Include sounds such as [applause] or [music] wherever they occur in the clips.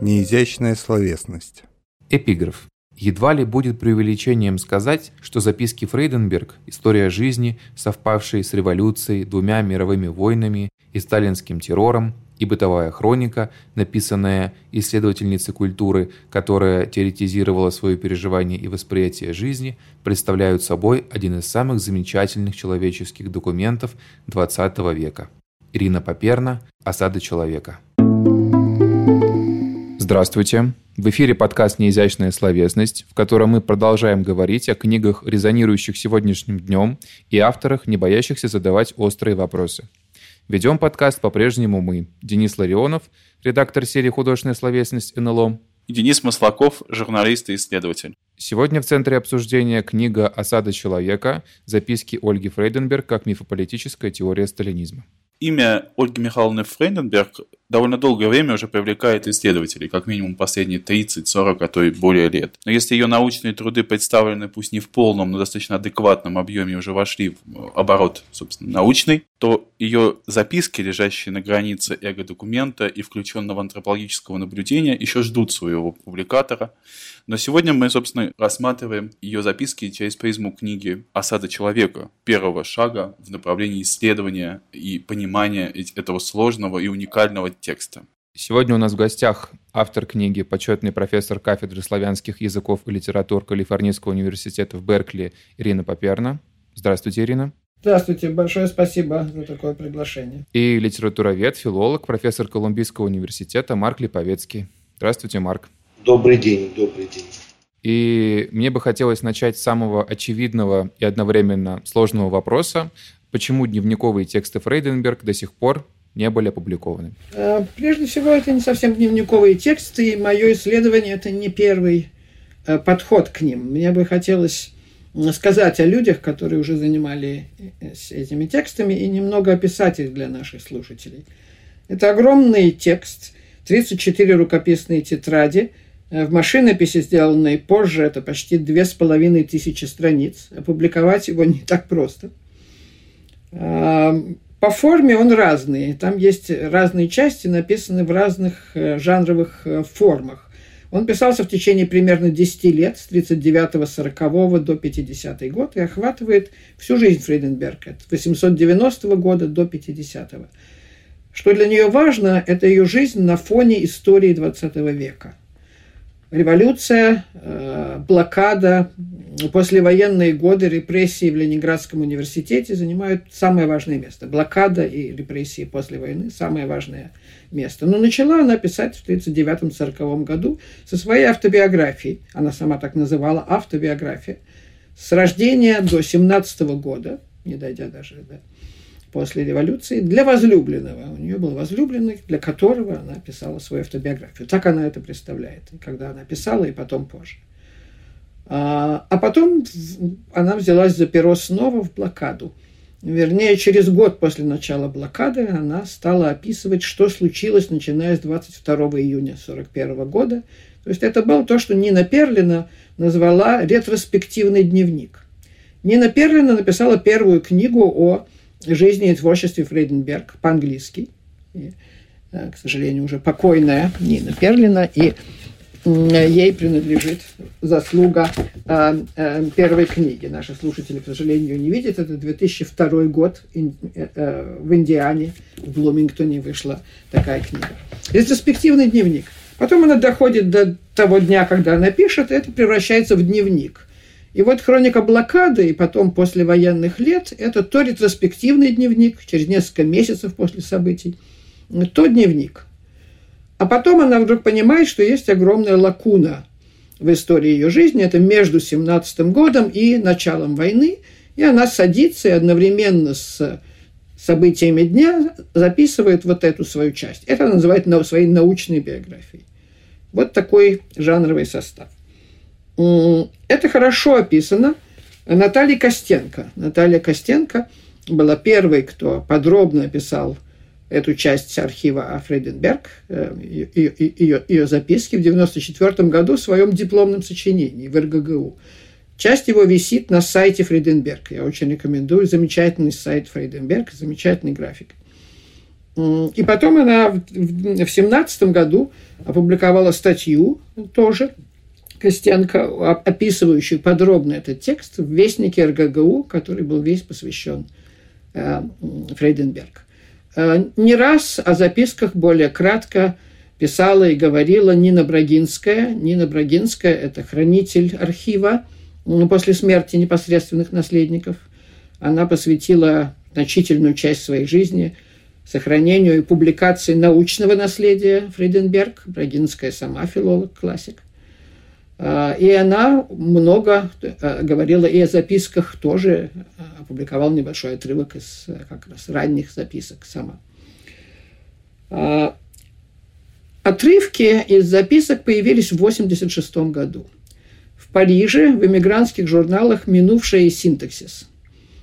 Неизящная словесность. Эпиграф. Едва ли будет преувеличением сказать, что записки Фрейденберг – история жизни, совпавшей с революцией, двумя мировыми войнами и сталинским террором, и бытовая хроника, написанная исследовательницей культуры, которая теоретизировала свое переживание и восприятие жизни, представляют собой один из самых замечательных человеческих документов XX века. Ирина Поперна «Осада человека». Здравствуйте! В эфире подкаст «Неизящная словесность», в котором мы продолжаем говорить о книгах, резонирующих сегодняшним днем, и авторах, не боящихся задавать острые вопросы. Ведем подкаст по-прежнему мы, Денис Ларионов, редактор серии «Художественная словесность НЛО», и Денис Маслаков, журналист и исследователь. Сегодня в центре обсуждения книга «Осада человека. Записки Ольги Фрейденберг как мифополитическая теория сталинизма». Имя Ольги Михайловны Фрейденберг довольно долгое время уже привлекает исследователей, как минимум последние 30, 40, а то и более лет. Но если ее научные труды представлены пусть не в полном, но достаточно адекватном объеме уже вошли в оборот, собственно, научный, то ее записки, лежащие на границе эго-документа и включенного антропологического наблюдения, еще ждут своего публикатора. Но сегодня мы, собственно, рассматриваем ее записки через призму книги «Осада человека», первого шага в направлении исследования и понимания этого сложного и уникального текста. Сегодня у нас в гостях автор книги, почетный профессор кафедры славянских языков и литератур Калифорнийского университета в Беркли Ирина Поперна. Здравствуйте, Ирина. Здравствуйте, большое спасибо за такое приглашение. И литературовед, филолог, профессор Колумбийского университета Марк Липовецкий. Здравствуйте, Марк. Добрый день, добрый день. И мне бы хотелось начать с самого очевидного и одновременно сложного вопроса. Почему дневниковые тексты Фрейденберг до сих пор не были опубликованы? Э, прежде всего, это не совсем дневниковые тексты, и мое исследование – это не первый э, подход к ним. Мне бы хотелось сказать о людях, которые уже занимали э, этими текстами, и немного описать их для наших слушателей. Это огромный текст, 34 рукописные тетради, в машинописи, сделанной позже, это почти две с половиной тысячи страниц. Опубликовать его не так просто. По форме он разный. Там есть разные части, написаны в разных э, жанровых э, формах. Он писался в течение примерно 10 лет, с 39-40 до 50 год, и охватывает всю жизнь Фрейденберга, от 890 года до 50 -го. Что для нее важно, это ее жизнь на фоне истории 20 века. Революция, э, блокада, послевоенные годы репрессии в Ленинградском университете занимают самое важное место. Блокада и репрессии после войны – самое важное место. Но начала она писать в 1939-1940 году со своей автобиографией. Она сама так называла автобиография. С рождения до 17 года, не дойдя даже до после революции, для возлюбленного. У нее был возлюбленный, для которого она писала свою автобиографию. Так она это представляет, когда она писала и потом позже. А, а потом она взялась за перо снова в блокаду. Вернее, через год после начала блокады она стала описывать, что случилось, начиная с 22 июня 1941 года. То есть это было то, что Нина Перлина назвала ретроспективный дневник. Нина Перлина написала первую книгу о жизни и творчестве Фрейденберг по-английски. Э, к сожалению, уже покойная Нина Перлина. И ей принадлежит заслуга э, э, первой книги. Наши слушатели, к сожалению, не видят. Это 2002 год э, в Индиане, в Блумингтоне вышла такая книга. Ретроспективный дневник. Потом она доходит до того дня, когда она пишет, и это превращается в дневник. И вот хроника блокады, и потом после военных лет, это то ретроспективный дневник, через несколько месяцев после событий, то дневник – а потом она вдруг понимает, что есть огромная лакуна в истории ее жизни. Это между 17 годом и началом войны. И она садится и одновременно с событиями дня записывает вот эту свою часть. Это она называет своей научной биографией. Вот такой жанровый состав. Это хорошо описано. Наталья Костенко. Наталья Костенко была первой, кто подробно описал эту часть архива Фрейденберг, э, ее, ее, ее записки в 1994 году в своем дипломном сочинении в РГГУ. Часть его висит на сайте Фрейденберг. Я очень рекомендую. Замечательный сайт Фрейденберг, замечательный график. И потом она в семнадцатом году опубликовала статью тоже Костенко, описывающую подробно этот текст в Вестнике РГГУ, который был весь посвящен э, Фрейденберг. Э, не раз о записках более кратко писала и говорила Нина Брагинская. Нина Брагинская – это хранитель архива после смерти непосредственных наследников. Она посвятила значительную часть своей жизни сохранению и публикации научного наследия Фрейденберг. Брагинская сама филолог, классик – и она много э, говорила и о записках тоже, э, опубликовал небольшой отрывок из э, как раз ранних записок сама. А, отрывки из записок появились в 1986 году. В Париже в эмигрантских журналах «Минувшая синтаксис».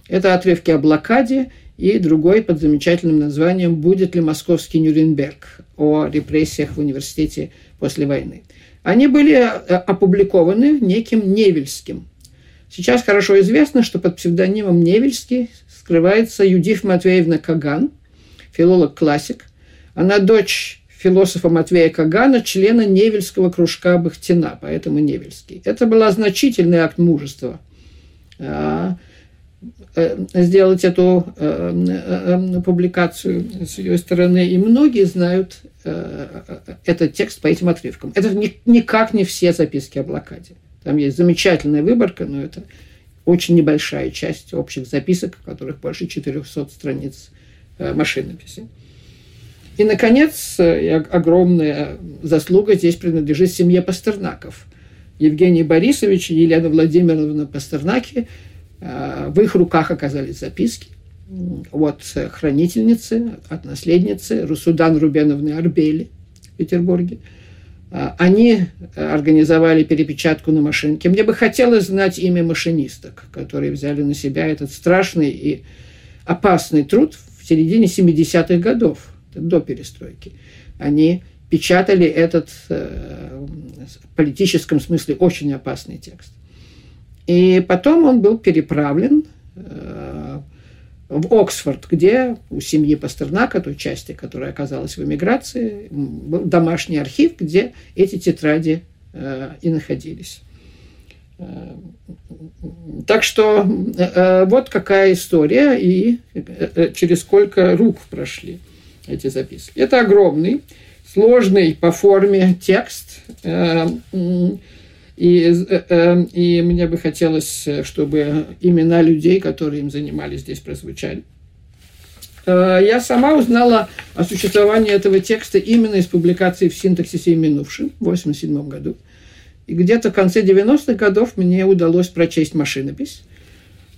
Это отрывки о блокаде и другой под замечательным названием «Будет ли московский Нюрнберг?» о репрессиях в университете после войны – они были э, опубликованы неким Невельским. Сейчас хорошо известно, что под псевдонимом Невельский скрывается Юдив Матвеевна Каган, филолог-классик. Она дочь философа Матвея Кагана, члена Невельского кружка Бахтина, поэтому Невельский. Это был значительный акт мужества а, сделать эту э, публикацию с ее стороны. И многие знают этот текст по этим отрывкам. Это никак не все записки о блокаде. Там есть замечательная выборка, но это очень небольшая часть общих записок, в которых больше 400 страниц э, машинописи. И, наконец, э, огромная заслуга здесь принадлежит семье Пастернаков. Евгений Борисович и Елена Владимировна Пастернаки, э, в их руках оказались записки от хранительницы, от наследницы Русудан Рубеновны Арбели в Петербурге. А, они организовали перепечатку на машинке. Мне бы хотелось знать имя машинисток, которые взяли на себя этот страшный и опасный труд в середине 70-х годов, до перестройки. Они печатали этот э, в политическом смысле очень опасный текст. И потом он был переправлен э, в Оксфорд, где у семьи Пастернака, той части, которая оказалась в эмиграции, был домашний архив, где эти тетради э, и находились. Э, так что вот какая история и через сколько рук прошли эти записки. Это огромный, сложный по форме текст. И, э, э, и мне бы хотелось, чтобы имена людей, которые им занимались, здесь прозвучали. Э, я сама узнала о существовании этого текста именно из публикации в синтаксисе минувшем, в 1987 году. И где-то в конце 90-х годов мне удалось прочесть машинопись.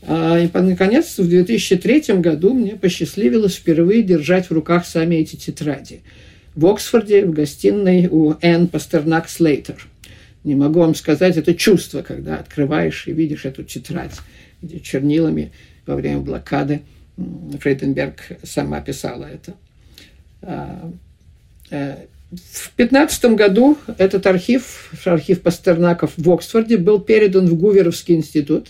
И, наконец, в 2003 году мне посчастливилось впервые держать в руках сами эти тетради. В Оксфорде, в гостиной у Энн Пастернак Слейтер – не могу вам сказать, это чувство, когда открываешь и видишь эту тетрадь, где чернилами во время блокады Фрейденберг сама писала это. А, э, в 15 году этот архив, архив Пастернаков в Оксфорде, был передан в Гуверовский институт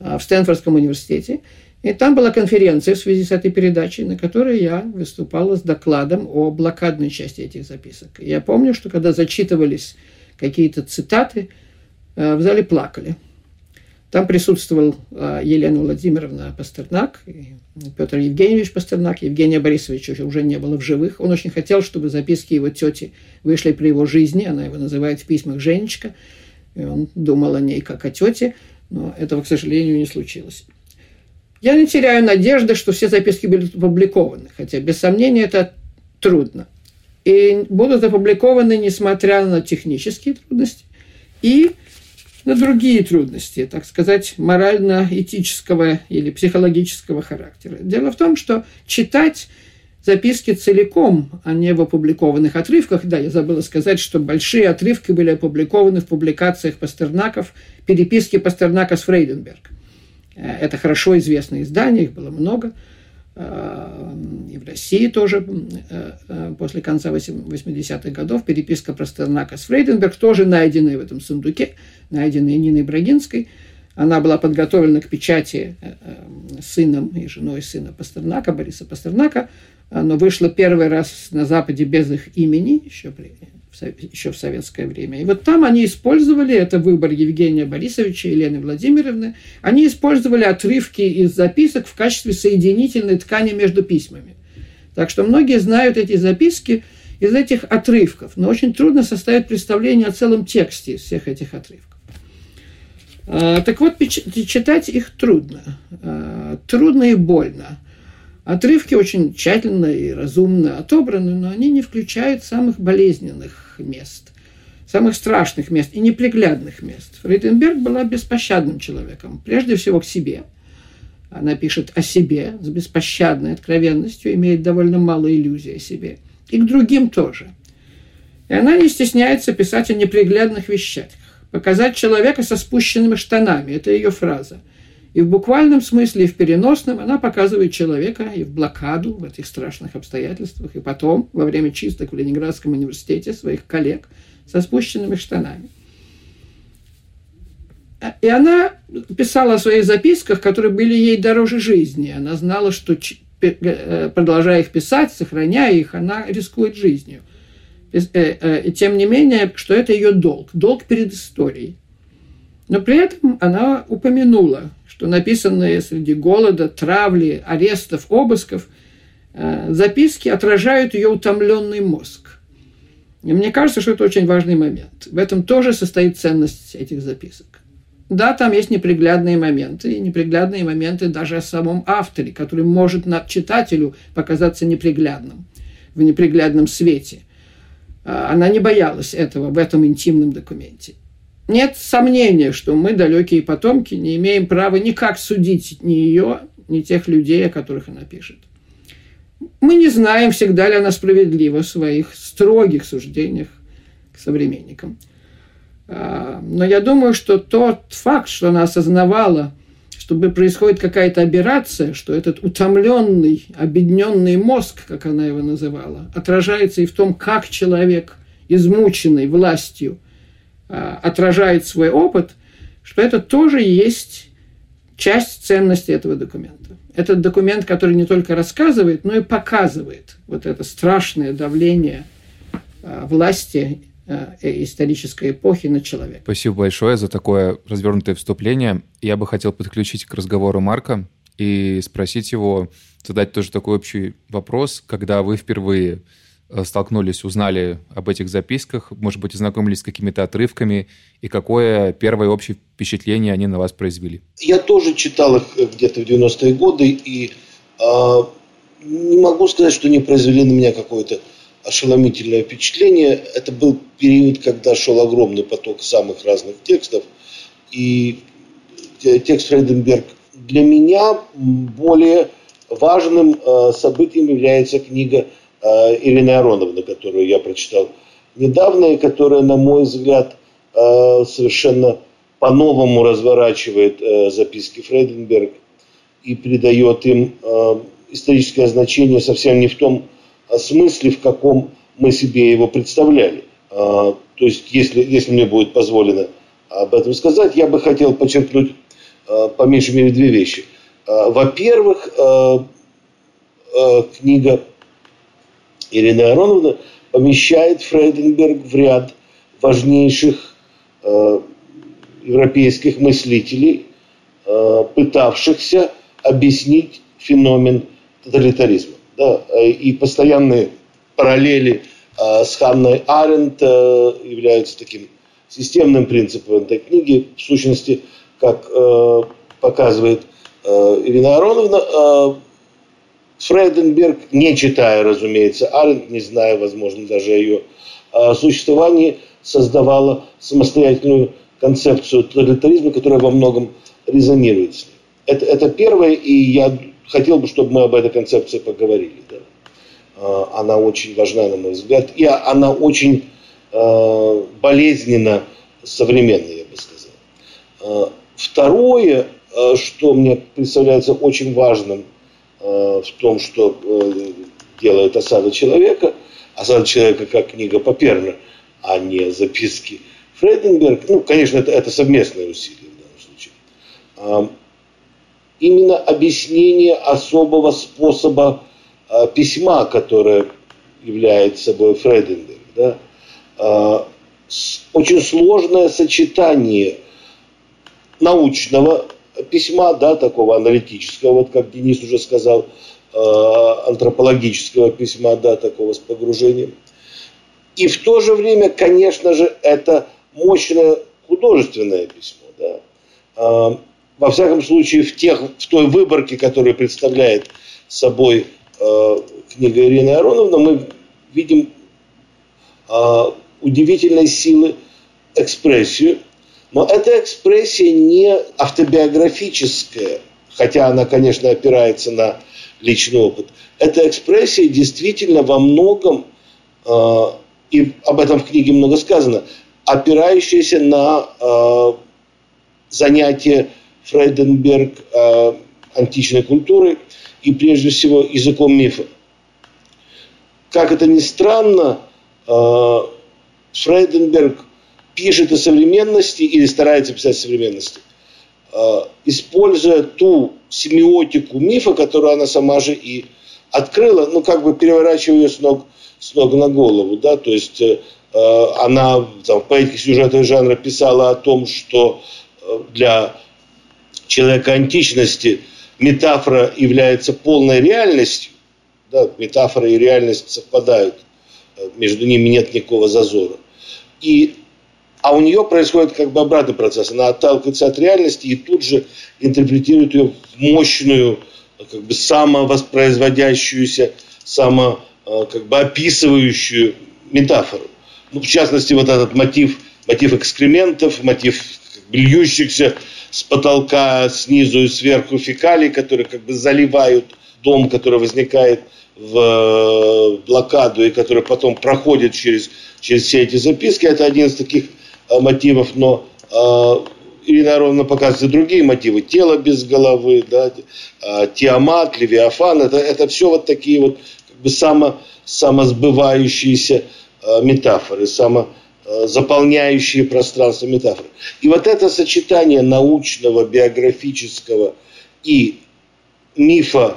а, в Стэнфордском университете. И там была конференция в связи с этой передачей, на которой я выступала с докладом о блокадной части этих записок. Я помню, что когда зачитывались какие-то цитаты, э, в зале плакали. Там присутствовал э, Елена Владимировна Пастернак, Петр Евгеньевич Пастернак, Евгения Борисовича уже не было в живых. Он очень хотел, чтобы записки его тети вышли при его жизни. Она его называет в письмах «Женечка». И он думал о ней как о тете, но этого, к сожалению, не случилось. Я не теряю надежды, что все записки будут опубликованы, хотя, без сомнения, это трудно и будут опубликованы, несмотря на технические трудности и на другие трудности, так сказать, морально-этического или психологического характера. Дело в том, что читать записки целиком, а не в опубликованных отрывках. Да, я забыла сказать, что большие отрывки были опубликованы в публикациях Пастернаков, переписки Пастернака с Фрейденберг. Э, это хорошо известное издание, их было много – и в России тоже э, э, после конца 80-х годов переписка Пастернака с Фрейденберг, тоже найденная в этом сундуке, найденная Ниной Брагинской. Она была подготовлена к печати э, сыном и женой сына Пастернака, Бориса Пастернака, но вышла первый раз на Западе без их имени, еще, при, еще в советское время. И вот там они использовали, это выбор Евгения Борисовича и Елены Владимировны, они использовали отрывки из записок в качестве соединительной ткани между письмами. Так что многие знают эти записки из этих отрывков, но очень трудно составить представление о целом тексте из всех этих отрывков. А, так вот, читать их трудно. А, трудно и больно. Отрывки очень тщательно и разумно отобраны, но они не включают самых болезненных мест, самых страшных мест и неприглядных мест. Фрейденберг была беспощадным человеком, прежде всего к себе. Она пишет о себе с беспощадной откровенностью, имеет довольно мало иллюзий о себе. И к другим тоже. И она не стесняется писать о неприглядных вещах. Показать человека со спущенными штанами – это ее фраза – и в буквальном смысле, и в переносном она показывает человека и в блокаду, в этих страшных обстоятельствах, и потом, во время чисток в Ленинградском университете, своих коллег со спущенными штанами. И она писала о своих записках, которые были ей дороже жизни. Она знала, что, э, продолжая их писать, сохраняя их, она рискует жизнью. Э, э, и тем не менее, что это ее долг, долг перед историей. Но при этом она упомянула, что написанные среди голода, травли, арестов, обысков э, записки отражают ее утомленный мозг. И мне кажется, что это очень важный момент. В этом тоже состоит ценность этих записок. Да, там есть неприглядные моменты, и неприглядные моменты даже о самом авторе, который может над читателю показаться неприглядным, в неприглядном свете. А, она не боялась этого в этом интимном документе. Нет сомнения, что мы, далекие потомки, не имеем права никак судить ни ее, ни тех людей, о которых она пишет. Мы не знаем, всегда ли она справедлива в своих строгих суждениях к современникам. А, но я думаю, что тот факт, что она осознавала, что происходит какая-то операция, что этот утомленный, обедненный мозг, как она его называла, отражается и в том, как человек, измученный властью – отражает свой опыт, что это тоже есть часть ценности этого документа. Этот документ, который не только рассказывает, но и показывает вот это страшное давление а, власти а, э, исторической эпохи на человека. Спасибо большое за такое развернутое вступление. Я бы хотел подключить к разговору Марка и спросить его, задать тоже такой общий вопрос, когда вы впервые столкнулись, узнали об этих записках, может быть, ознакомились с какими-то отрывками, и какое первое общее впечатление они на вас произвели? Я тоже читал их э, где-то в 90-е годы, и э, не могу сказать, что они произвели на меня какое-то ошеломительное впечатление. Это был период, когда шел огромный поток самых разных текстов, и текст Фрейденберг для меня более важным э, событием является книга Э, Ирины Ароновны, которую я прочитал недавно, и которая, на мой взгляд, э, совершенно по-новому разворачивает э, записки Фрейденберг и придает им историческое значение совсем не в том смысле, в каком мы себе его представляли. То есть, если, если мне будет позволено об этом сказать, я бы хотел подчеркнуть по меньшей мере две вещи. Во-первых, книга Ирина Ароновна помещает Фрейденберг в ряд важнейших э, европейских мыслителей, э, пытавшихся объяснить феномен тоталитаризма. Да, и постоянные параллели э, с Ханной Аренд э, являются таким системным принципом этой книги. В сущности, как э, показывает э, Ирина Ароновна, э, Фрейденберг, не читая, разумеется, Аренд, не зная, возможно, даже ее а, существовании, создавала самостоятельную концепцию тоталитаризма, которая во многом резонирует с ней. Это, это первое, и я хотел бы, чтобы мы об этой концепции поговорили. Да. А, она очень важна, на мой взгляд, и она очень э, болезненно современная, я бы сказал. Второе, что мне представляется очень важным – Э, в том, что э, делает осада человека. Осада человека как книга Паперна, а не записки Фрейденберг. Ну, конечно, это, это совместное усилие в данном случае. именно объяснение особого способа письма, которое является собой Фреденберг. Да? Очень сложное сочетание научного письма, да, такого аналитического, вот как Денис уже сказал, антропологического письма, да, такого с погружением. И в то же время, конечно же, это мощное художественное письмо. Да. А, во всяком случае, в, тех, в той выборке, которую представляет собой а, книга Ирины Ароновны, мы видим а, удивительной силы экспрессию. Но эта экспрессия не автобиографическая, хотя она, конечно, опирается на личный опыт. Эта экспрессия действительно во многом, и об этом в книге много сказано, опирающаяся на э, занятия Фрейденберг э, античной культурой и прежде всего языком мифа. Как это ни странно, э, Фрейденберг пишет о современности или старается писать о современности, э, используя ту семиотику мифа, которую она сама же и открыла, ну как бы переворачивая ее с ног, с ног на голову, да, то есть э, Э, она там, в поэтике сюжетного жанра писала о том, что э, для человека античности метафора является полной реальностью. Да, метафора и реальность совпадают, между ними нет никакого зазора. И, а у нее происходит как бы обратный процесс. Она отталкивается от реальности и тут же интерпретирует ее в мощную, как бы самовоспроизводящуюся, само, как бы описывающую метафору ну, в частности, вот этот мотив, мотив экскрементов, мотив льющихся с потолка снизу и сверху фекалий, которые как бы заливают дом, который возникает в э, блокаду и который потом проходит через, через все эти записки. Это один из таких э, мотивов, но э, Ирина Ароновна показывает другие мотивы. Тело без головы, да, э, Тиамат, Левиафан. Это, это все вот такие вот как бы само, самосбывающиеся Э, метафоры, самозаполняющие пространство метафоры. И вот это сочетание научного, биографического и мифа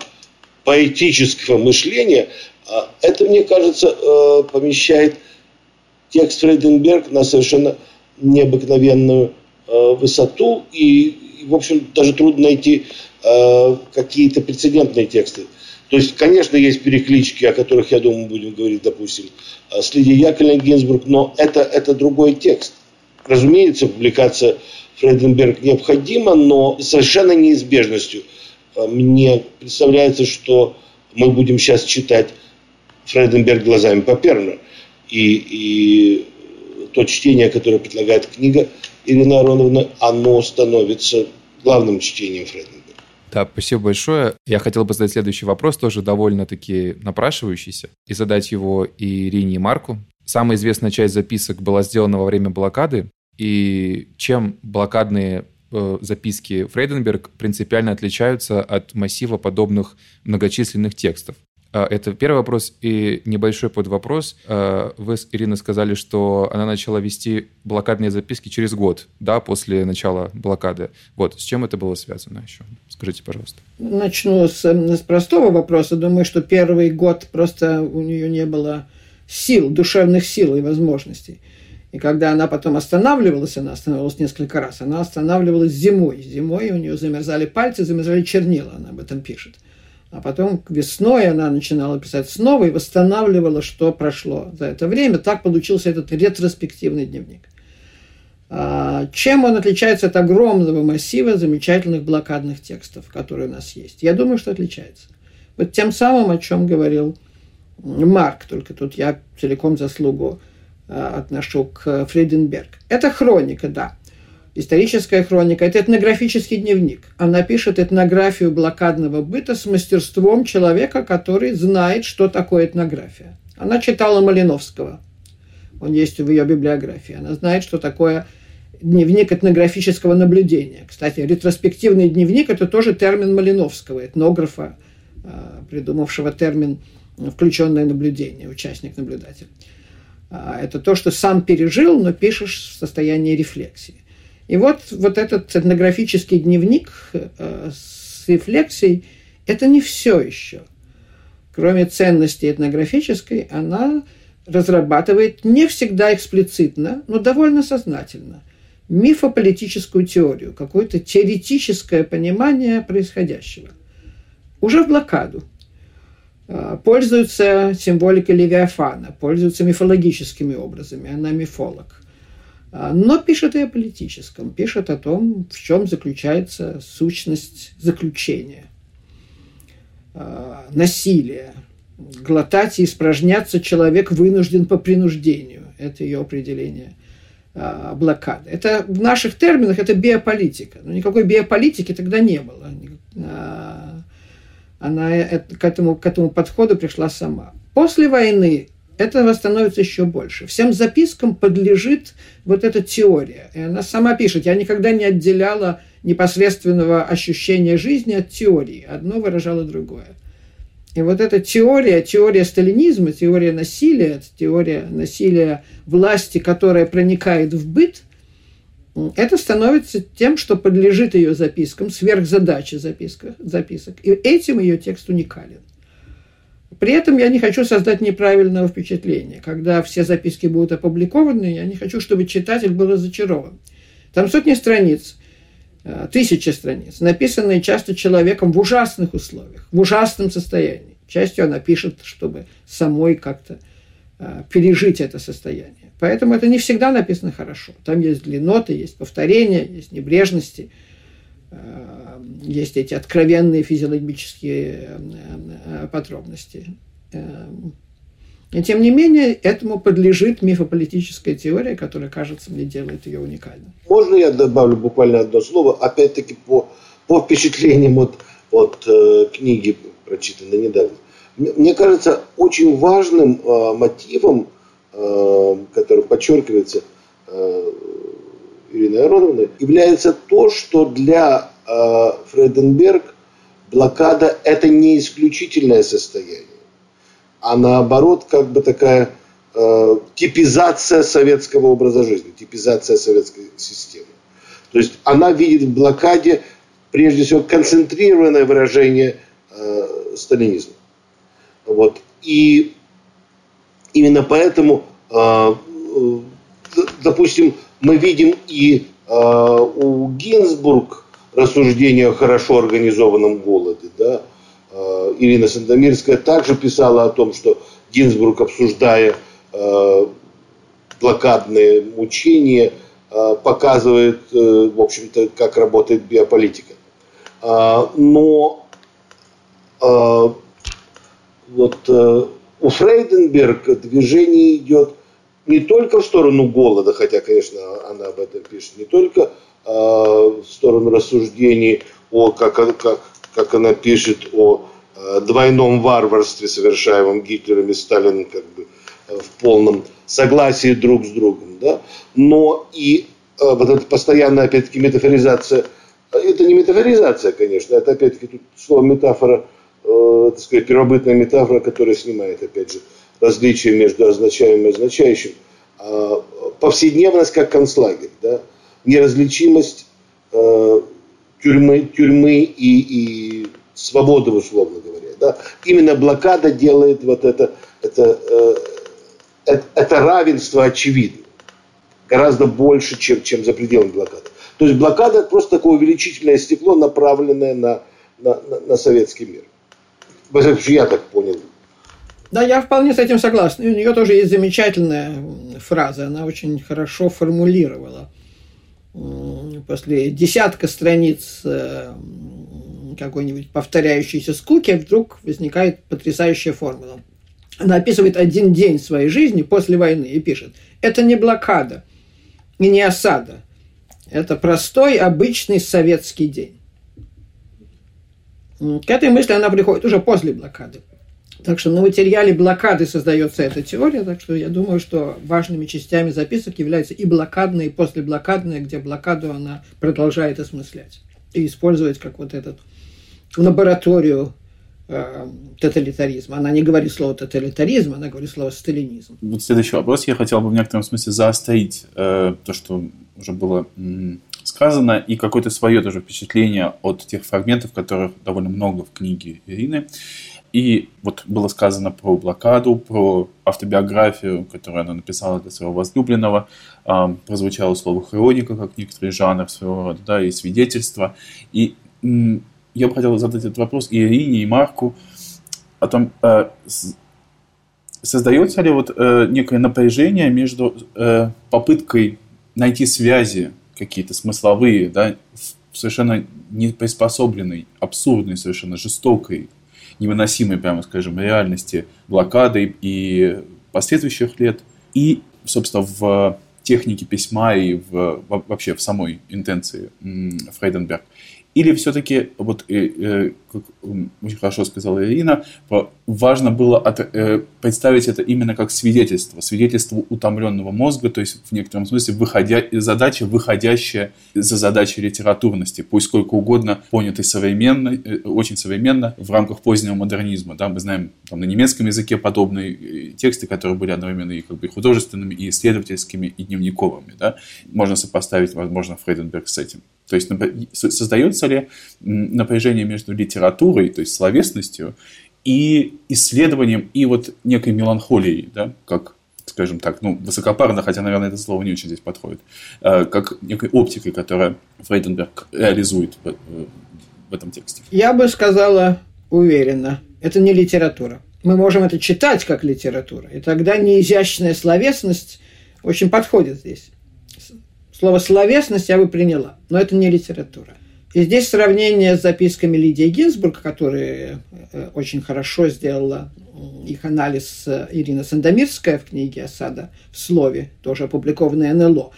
поэтического мышления, э, это, мне кажется, э, помещает текст Фрейденберг на совершенно необыкновенную высоту. И, в общем, даже трудно найти какие-то прецедентные тексты. То есть, конечно, есть переклички, о которых, я думаю, будем говорить, допустим, с Лидией Яковлевной Гинзбург, но это, это другой текст. Разумеется, публикация Фрейденберг необходима, но совершенно неизбежностью. А, мне представляется, что мы будем сейчас читать Фрейденберг глазами Паперна. И, и то чтение, которое предлагает книга Ирина Ароновна, оно становится главным чтением Фрейденберга. Да, спасибо большое. Я хотел бы задать следующий вопрос, тоже довольно-таки напрашивающийся, и задать его и Ирине, и Марку. Самая известная часть записок была сделана во время блокады, и чем блокадные э, записки Фрейденберг принципиально отличаются от массива подобных многочисленных текстов. А, это первый вопрос. И небольшой подвопрос. А, вы, Ирина, сказали, что она начала вести блокадные записки через год, да, после начала блокады. Вот, с чем это было связано еще? Скажите, пожалуйста. Начну с, с простого вопроса. Думаю, что первый год просто у нее не было сил, душевных сил и возможностей. И когда она потом останавливалась, она останавливалась несколько раз, она останавливалась зимой. Зимой у нее замерзали пальцы, замерзали чернила, она об этом пишет. А потом весной она начинала писать снова и восстанавливала, что прошло за это время. Так получился этот ретроспективный дневник. А, чем он отличается от огромного массива замечательных блокадных текстов, которые у нас есть? Я думаю, что отличается. Вот тем самым, о чем говорил Марк, только тут я целиком заслугу а, отношу к Фрейденберг. Это хроника, да историческая хроника, это этнографический дневник. Она пишет этнографию блокадного быта с мастерством человека, который знает, что такое этнография. Она читала Малиновского. Он есть в ее библиографии. Она знает, что такое дневник этнографического наблюдения. Кстати, ретроспективный дневник – это тоже термин Малиновского, этнографа, а, придумавшего термин «включенное наблюдение», участник-наблюдатель. А, это то, что сам пережил, но пишешь в состоянии рефлексии. И вот, вот этот этнографический дневник э, с рефлексией – это не все еще. Кроме ценности этнографической, она разрабатывает не всегда эксплицитно, но довольно сознательно мифополитическую теорию, какое-то теоретическое понимание происходящего. Уже в блокаду. А, пользуются символикой Левиафана, пользуются мифологическими образами, она мифолог. А, но пишет и о политическом, пишет о том, в чем заключается сущность заключения. А, насилие. Глотать и испражняться человек вынужден по принуждению. Это ее определение а, блокады. Это в наших терминах это биополитика. Но никакой биополитики тогда не было. Она к этому, к этому подходу пришла сама. После войны этого становится еще больше. Всем запискам подлежит вот эта теория. И она сама пишет, я никогда не отделяла непосредственного ощущения жизни от теории. Одно выражало другое. И вот эта теория, теория сталинизма, теория насилия, теория насилия власти, которая проникает в быт, это становится тем, что подлежит ее запискам, сверхзадача записка, записок. И этим ее текст уникален. При этом я не хочу создать неправильного впечатления. Когда все записки будут опубликованы, я не хочу, чтобы читатель был разочарован. Там сотни страниц, э, тысячи страниц, написанные часто человеком в ужасных условиях, в ужасном состоянии. Частью она пишет, чтобы самой как-то э, пережить это состояние. Поэтому это не всегда написано хорошо. Там есть длинноты, есть повторения, есть небрежности – есть эти откровенные физиологические э, э, подробности. И тем не менее, этому подлежит мифополитическая теория, которая, кажется, мне делает ее уникальной. Можно я добавлю буквально одно слово, опять-таки по, по впечатлениям от, от э, книги, прочитанной недавно. Мне кажется, очень важным э, мотивом, э, который подчеркивается э, Ирины Ароновны, является то, что для э, Фреденберг блокада – это не исключительное состояние, а наоборот как бы такая э, типизация советского образа жизни, типизация советской системы. То есть она видит в блокаде прежде всего концентрированное выражение э, сталинизма. Вот. И именно поэтому, э, э допустим, мы видим и э, у Гинзбург рассуждения о хорошо организованном голоде. Да? Э, Ирина Сандомирская также писала о том, что Гинзбург, обсуждая э, блокадные мучения, э, показывает, э, в общем-то, как работает биополитика. Э, но э, вот э, у Фрейденберг движение идет не только в сторону голода, хотя, конечно, она об этом пишет, не только э, в сторону рассуждений о, как, как, как она пишет, о э, двойном варварстве, совершаемом Гитлером и Сталином, как бы э, в полном согласии друг с другом, да, но и э, вот эта постоянная, опять-таки, метафоризация, это не метафоризация, конечно, это, опять-таки, тут слово метафора, э, так сказать, первобытная метафора, которая снимает, опять же, различие между означаемым и означающим. А, повседневность как концлагерь, да? неразличимость э, тюрьмы, тюрьмы и, и свободы, условно говоря. Да? Именно блокада делает вот это, это, э, это, это равенство очевидно. Гораздо больше, чем, чем за пределами блокады. То есть блокада это просто такое увеличительное стекло, направленное на, на, на, на советский мир. Я так понял да, я вполне с этим согласен. у нее тоже есть замечательная фраза, она очень хорошо формулировала. После десятка страниц э, какой-нибудь повторяющейся скуки вдруг возникает потрясающая формула. Она описывает один день своей жизни после войны и пишет, это не блокада и не осада, это простой обычный советский день. К этой мысли она приходит уже после блокады. Так что на материале блокады создается эта теория, так что я думаю, что важными частями записок являются и блокадные, и послеблокадные, где блокаду она продолжает осмыслять и использовать как вот этот лабораторию э, тоталитаризма. Она не говорит слово тоталитаризм, она говорит слово сталинизм. Вот следующий вопрос я хотел бы в некотором смысле заострить э, то, что уже было м, сказано, и какое-то свое тоже впечатление от тех фрагментов, которых довольно много в книге Ирины. И вот было сказано про блокаду, про автобиографию, которую она написала для своего возлюбленного. Э, прозвучало слово хроника, как некоторый жанр своего рода, да, и свидетельство. И я бы хотел задать этот вопрос и Ирине, и Марку о том, э, создается ли вот э, некое напряжение между э, попыткой найти связи какие-то смысловые, да, в совершенно не приспособленной, абсурдной, совершенно жестокой невыносимой, прямо скажем, реальности блокады и последующих лет, и, собственно, в технике письма и в, вообще в самой интенции Фрейденберг. Или все-таки, вот, э, э, как очень хорошо сказала Ирина, важно было от, э, представить это именно как свидетельство, свидетельство утомленного мозга, то есть в некотором смысле выходя, задача, выходящая за задачи литературности, пусть сколько угодно понятой современно, очень современно в рамках позднего модернизма. Да, мы знаем там, на немецком языке подобные тексты, которые были одновременно и как бы художественными, и исследовательскими, и дневниковыми. Да? Можно сопоставить, возможно, Фрейденберг с этим. То есть создается ли напряжение между литературой, то есть словесностью, и исследованием, и вот некой меланхолией, да, как скажем так, ну, высокопарно, хотя, наверное, это слово не очень здесь подходит, э, как некой оптикой, которая Фрейденберг реализует в, этом тексте. Я бы сказала уверенно, это не литература. Мы можем это читать как литература, и тогда неизящная словесность очень подходит здесь. Слово «словесность» я бы приняла, но это не литература. И здесь сравнение с записками Лидии Гинзбург, которая э, очень хорошо сделала их анализ э, Ирина Сандомирская в книге «Осада в слове», тоже опубликованная НЛО.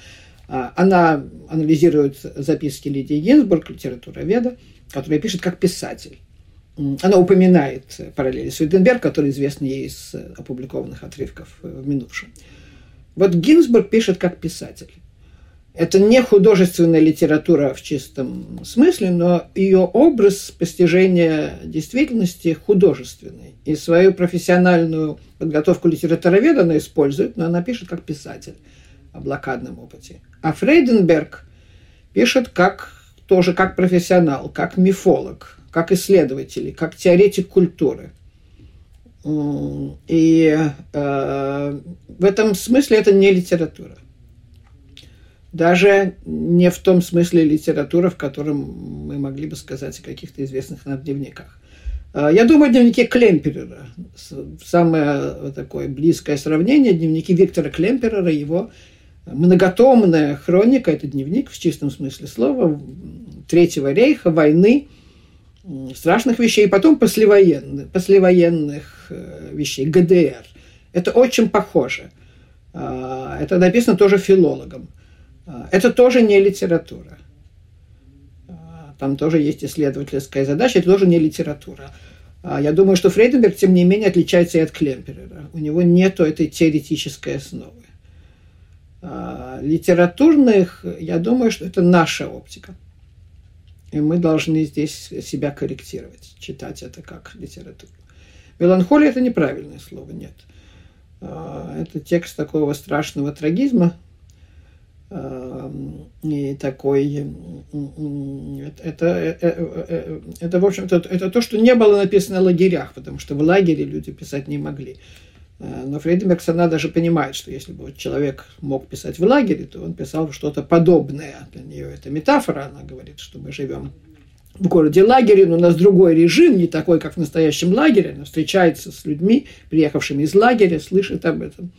А, она анализирует записки Лидии Гинзбург, литературоведа, которая пишет как писатель. Она упоминает параллели с Уиденберг, который известен ей из опубликованных отрывков в минувшем. Вот Гинзбург пишет как писатель. Это не художественная литература в чистом смысле, но ее образ постижения действительности художественный. И свою профессиональную подготовку литературоведа она использует, но она пишет как писатель о блокадном опыте. А Фрейденберг пишет как, тоже как профессионал, как мифолог, как исследователь, как теоретик культуры. И э, в этом смысле это не литература даже не в том смысле литература, в котором мы могли бы сказать о каких-то известных нам дневниках. А, я думаю, дневники Клемперера. Самое такое близкое сравнение – дневники Виктора Клемперера, его многотомная хроника, это дневник в чистом смысле слова, Третьего рейха, войны, страшных вещей, и потом послевоенных, послевоенных э, вещей, ГДР. Это очень похоже. А, это написано тоже филологом. А, это тоже не литература. А, там тоже есть исследовательская задача, это тоже не литература. А, я думаю, что Фрейденберг, тем не менее, отличается и от Клемперера. У него нет этой теоретической основы. Литературных, я думаю, что это наша оптика. И мы должны здесь себя корректировать, читать это как литературу. Меланхолия – это неправильное слово, нет. Это текст такого страшного трагизма, и такой это, это, э, это, в общем-то, это то, что не было написано в лагерях, потому что в лагере люди писать не могли. Э, но Фрейденберг сама даже понимает, что если бы человек мог писать в лагере, то он писал что-то подобное. Для нее это метафора, она говорит, что мы живем в городе лагере, но у нас другой режим, не такой, как в настоящем лагере. Она встречается с людьми, приехавшими из лагеря, слышит об этом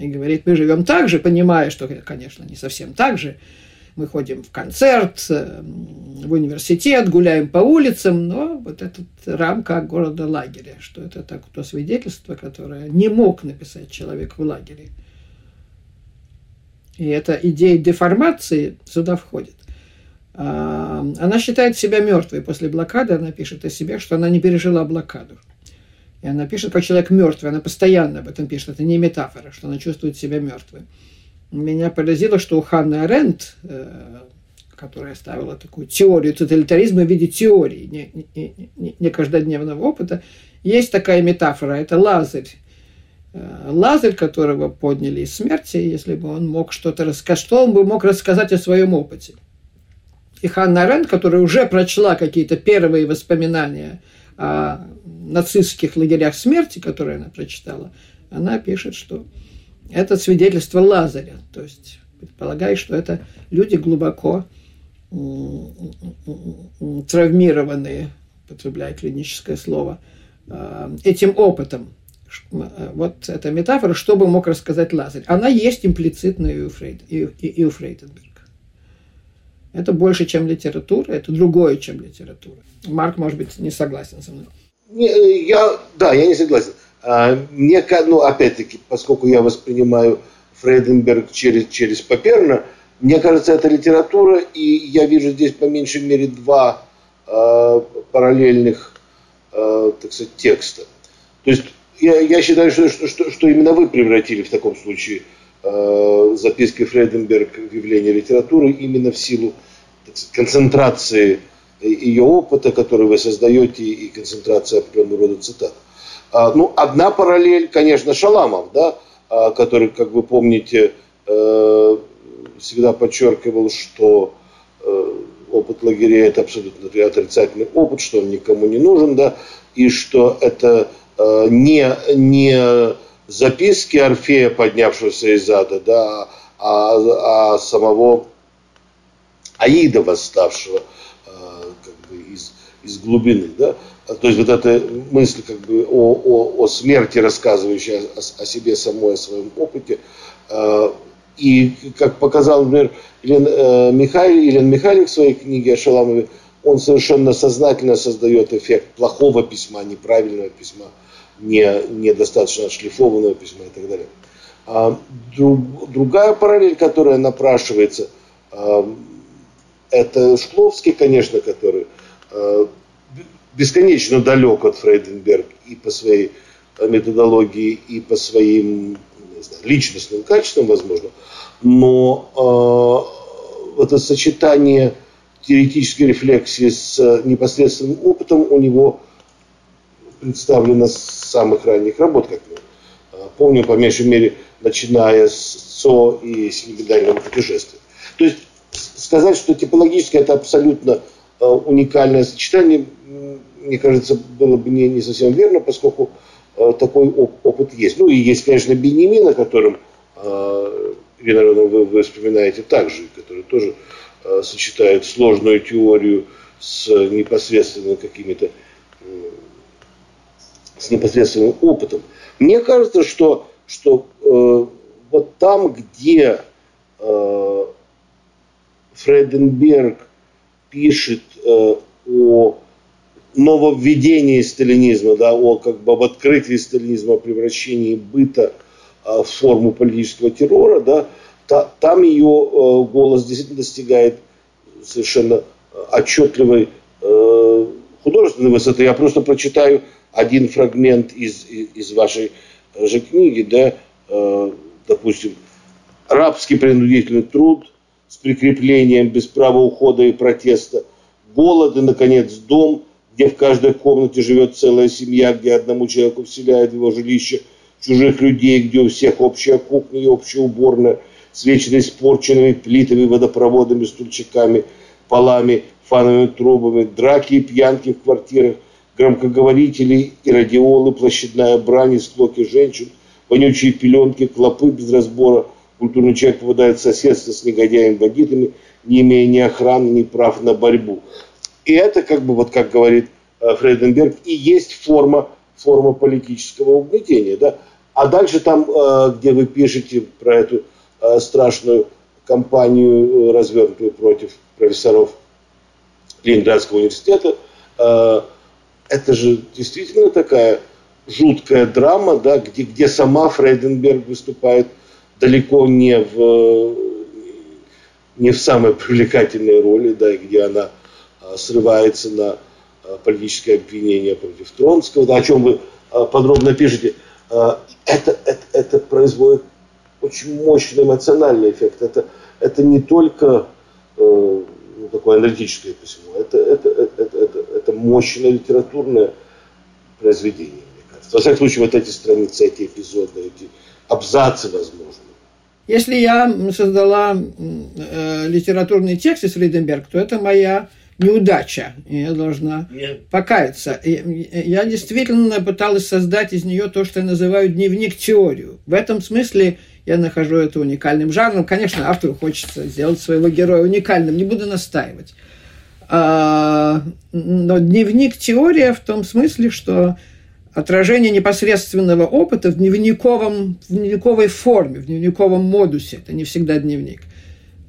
и говорит, мы живем так же, понимая, что, конечно, не совсем так же. Мы ходим в концерт, э, в университет, гуляем по улицам, но вот этот рамка города лагеря, что это так, то свидетельство, которое не мог написать человек в лагере. И эта идея деформации сюда входит. А, она считает себя мертвой после блокады, она пишет о себе, что она не пережила блокаду. И она пишет, как человек мертвый, она постоянно об этом пишет, это не метафора, что она чувствует себя мертвой. Меня поразило, что у Ханны Аренд, э, которая ставила такую теорию тоталитаризма в виде теории, не, не, не, не каждодневного опыта, есть такая метафора, это Лазарь. Э, Лазарь, которого подняли из смерти, если бы он мог что-то рассказать, что он бы мог рассказать о своем опыте. И Ханна Аренд, которая уже прочла какие-то первые воспоминания о нацистских лагерях смерти, которые она прочитала, она пишет, что это свидетельство Лазаря. То есть предполагает, что это люди глубоко травмированные, потребляя клиническое слово, э, этим опытом. Э, вот эта метафора, что бы мог рассказать Лазарь. Она есть имплицитно и у, Фрейд, и, и, и у Фрейденберга. Это больше, чем литература, это другое, чем литература. Марк, может быть, не согласен со мной. Не, я, да, я не согласен. А, мне, ну, опять-таки, поскольку я воспринимаю Фрейденберг через, через Паперна, мне кажется, это литература, и я вижу здесь по меньшей мере два э, параллельных, э, так сказать, текста. То есть я, я считаю, что, что, что именно вы превратили в таком случае э, записки Фрейденберг в явление литературы именно в силу сказать, концентрации ее опыта, который вы создаете, и концентрации определенного рода цитат. А, ну, одна параллель, конечно, Шаламов, да, а, который, как вы помните, э, всегда подчеркивал, что э, опыт лагеря это абсолютно отрицательный опыт, что он никому не нужен, да, и что это э, не, не записки Орфея, поднявшегося из ада, да, а, а самого Аида, восставшего э, как бы из, из глубины. Да? То есть вот эта мысль как бы о, о, о смерти, рассказывающая о, о себе самой, о своем опыте, и, как показал, например, Елен, э, Михайлов, Елен Михайлик в своей книге о Шаламове, он совершенно сознательно создает эффект плохого письма, неправильного письма, не, недостаточно отшлифованного письма и так далее. А, друг, другая параллель, которая напрашивается, а, это Шкловский, конечно, который а, бесконечно далек от Фрейденберг и по своей методологии, и по своим знаю, личностным качествам, возможно, но э, это сочетание теоретической рефлексии с непосредственным опытом у него представлено с самых ранних работ, как мы э, помним, по меньшей мере, начиная с СО и семибедального путешествия. То есть сказать, что типологически это абсолютно э, уникальное сочетание, мне кажется, было бы не, не совсем верно, поскольку э, такой оп- опыт есть. Ну и есть, конечно, Бенемин, о котором э, наверное, вы, вы вспоминаете также, который тоже э, сочетает сложную теорию с непосредственным какими-то с непосредственным опытом. Мне кажется, что, что э, вот там, где э, Фреденберг пишет э, о нововведении сталинизма, да, о как бы об открытии сталинизма, о превращении быта Э, в форму политического террора, да, та, там ее э, голос действительно достигает совершенно э, отчетливой э, художественной высоты. Я просто прочитаю один фрагмент из, из вашей же книги, да, допустим, рабский принудительный труд с прикреплением без права ухода и протеста, голод и, наконец, дом, где в каждой комнате живет целая семья, где одному человеку вселяют в его жилище – чужих людей, где у всех общая кухня и общая уборная, с вечно испорченными плитами, водопроводами, стульчиками, полами, фановыми трубами, драки и пьянки в квартирах, громкоговорители и радиолы, площадная брань и склоки женщин, вонючие пеленки, клопы без разбора. Культурный человек попадает в соседство с негодяем-бандитами, не имея ни охраны, ни прав на борьбу. И это, как бы, вот как говорит э, Фрейденберг, и есть форма, форма политического угнетения. Да? А дальше там, э, где вы пишете про эту страшную кампанию, э, развернутую против профессоров Ленинградского университета, это же действительно такая жуткая драма, да, где, где сама Фрейденберг выступает далеко не в, не в самой привлекательной роли, да, где она срывается на политическое обвинение против Тронского, да, о чем вы подробно пишете. Это, это, это производит очень мощный эмоциональный эффект. Это, это не только э, ну, такое аналитическое письмо, это, это, это, это, это, это мощное литературное произведение, мне кажется. Во всяком случае, вот эти страницы, эти эпизоды, эти абзацы, возможно. Если я создала э, литературный текст из Фриденберг, то это моя неудача, я должна Нет. покаяться. И, я действительно пыталась создать из нее то, что я называю дневник-теорию. В этом смысле я нахожу это уникальным жанром. Конечно, автору хочется сделать своего героя уникальным, не буду настаивать. А, но дневник-теория в том смысле, что отражение непосредственного опыта в, дневниковом, в дневниковой форме, в дневниковом модусе. Это не всегда дневник.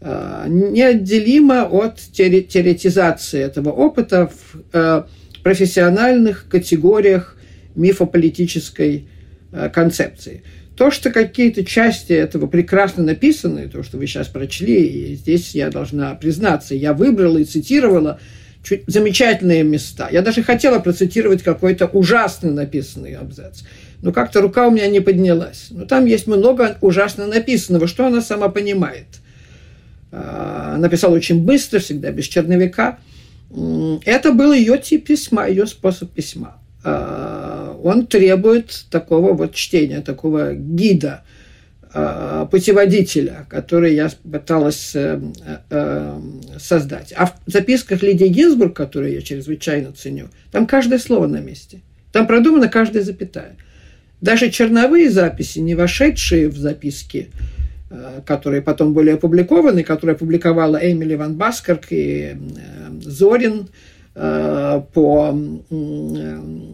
А, неотделимо от теоретизации этого опыта в э, профессиональных категориях мифополитической э, концепции. То, что какие-то части этого прекрасно написаны, то, что вы сейчас прочли, и здесь я должна признаться, я выбрала и цитировала чуть замечательные места. Я даже хотела процитировать какой-то ужасно написанный абзац. Но как-то рука у меня не поднялась. Но там есть много ужасно написанного, что она сама понимает. А, написала очень быстро, всегда без черновика. Это был ее тип письма, ее способ письма. Он требует такого вот чтения, такого гида, а, путеводителя, который я пыталась э, э, создать. А в записках Лидии Гинзбург, которую я чрезвычайно ценю, там каждое слово на месте. Там продумана каждая запятая. Даже черновые записи, не вошедшие в записки, э, которые потом были опубликованы, которые опубликовала Эмили Ван Баскарк и Зорин по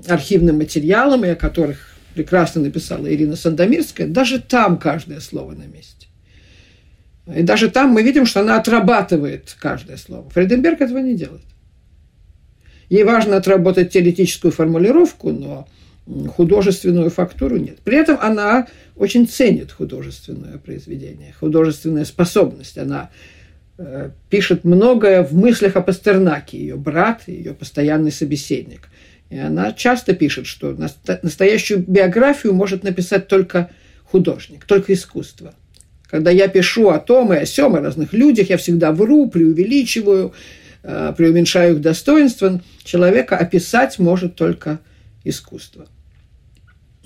архивным материалам, и о которых прекрасно написала Ирина Сандомирская, даже там каждое слово на месте. И даже там мы видим, что она отрабатывает каждое слово. Фрейденберг этого не делает. Ей важно отработать теоретическую формулировку, но художественную фактуру нет. При этом она очень ценит художественное произведение, художественная способность. Она э, пишет многое в мыслях о Пастернаке, ее брат, ее постоянный собеседник. И она часто пишет, что настоящую биографию может написать только художник, только искусство. Когда я пишу о том и о сем, о разных людях, я всегда вру, преувеличиваю, э, преуменьшаю их достоинства. Человека описать может только искусство.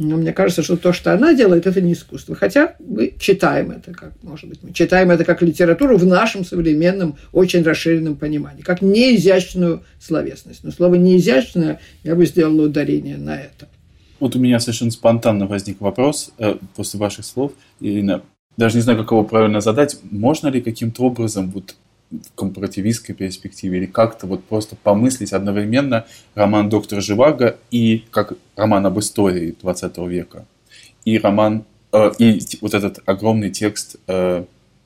Но мне кажется, что то, что она делает, это не искусство. Хотя мы читаем это, как, может быть, мы читаем это как литературу в нашем современном, очень расширенном понимании, как неизящную словесность. Но слово неизящное я бы сделала ударение на это. Вот у меня совершенно спонтанно возник вопрос э, после ваших слов, Ирина. Даже не знаю, как его правильно задать. Можно ли каким-то образом вот в компаративистской перспективе, или как-то вот просто помыслить одновременно роман «Доктор Живаго» и как роман об истории 20 века, и роман, э, и вот этот огромный текст э,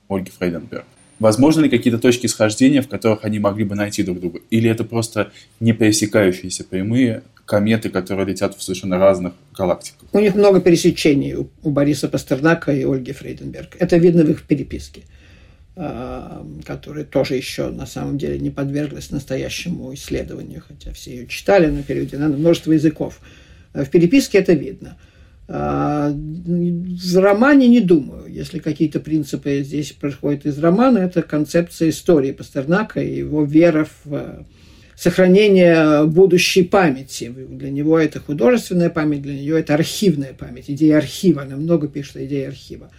Ольги Фрейденберг. Возможно ли какие-то точки схождения, в которых они могли бы найти друг друга? Или это просто не пересекающиеся прямые кометы, которые летят в совершенно разных галактиках? У них много пересечений у Бориса Пастернака и Ольги Фрейденберг. Это видно в их переписке. Э, которая тоже еще на самом деле не подверглась настоящему исследованию, хотя все ее читали на периоде на множество языков. Э, в переписке это видно. Э, в романе не думаю. Если какие-то принципы здесь происходят из романа, это концепция истории Пастернака и его вера в сохранение будущей памяти. Для него это художественная память, для нее это архивная память, идея архива. Она много пишет о идее архива.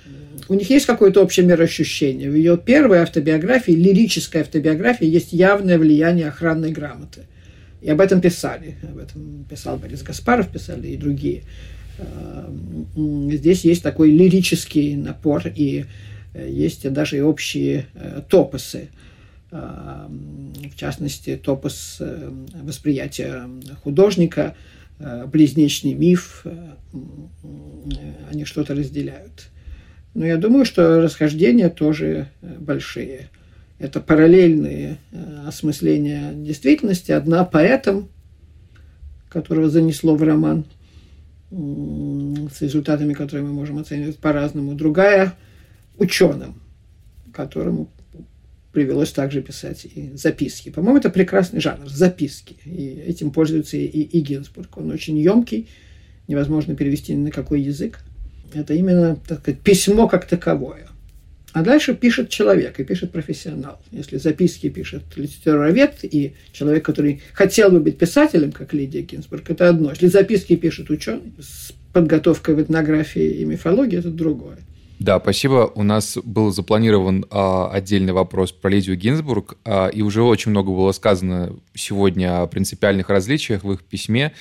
У них есть какое-то общее мироощущение. В ее первой автобиографии, лирической автобиографии, есть явное влияние охранной грамоты. И об этом писали. Об этом писал Борис Гаспаров, писали и другие. Эм, здесь есть такой лирический напор, и э, есть даже и общие э, топосы – в частности, топос э, восприятия художника, э, близнечный миф, э, они что-то разделяют. Но я думаю, что расхождения тоже большие. Это параллельные осмысления действительности. Одна поэтом, которого занесло в роман, с результатами, которые мы можем оценивать по-разному. Другая ученым, которому привелось также писать и записки. По-моему, это прекрасный жанр, записки. И этим пользуется и, и Гинзбург. Он очень емкий, невозможно перевести ни на какой язык. Это именно так сказать, письмо как таковое. А дальше пишет человек и пишет профессионал. Если записки пишет литературовед и человек, который хотел бы быть писателем, как Лидия Гинзбург, это одно. Если записки пишет ученый с подготовкой в этнографии и мифологии, это другое. Да, спасибо. У нас был запланирован а, отдельный вопрос про Лидию Гинзбург, а, и уже очень много было сказано сегодня о принципиальных различиях в их письме.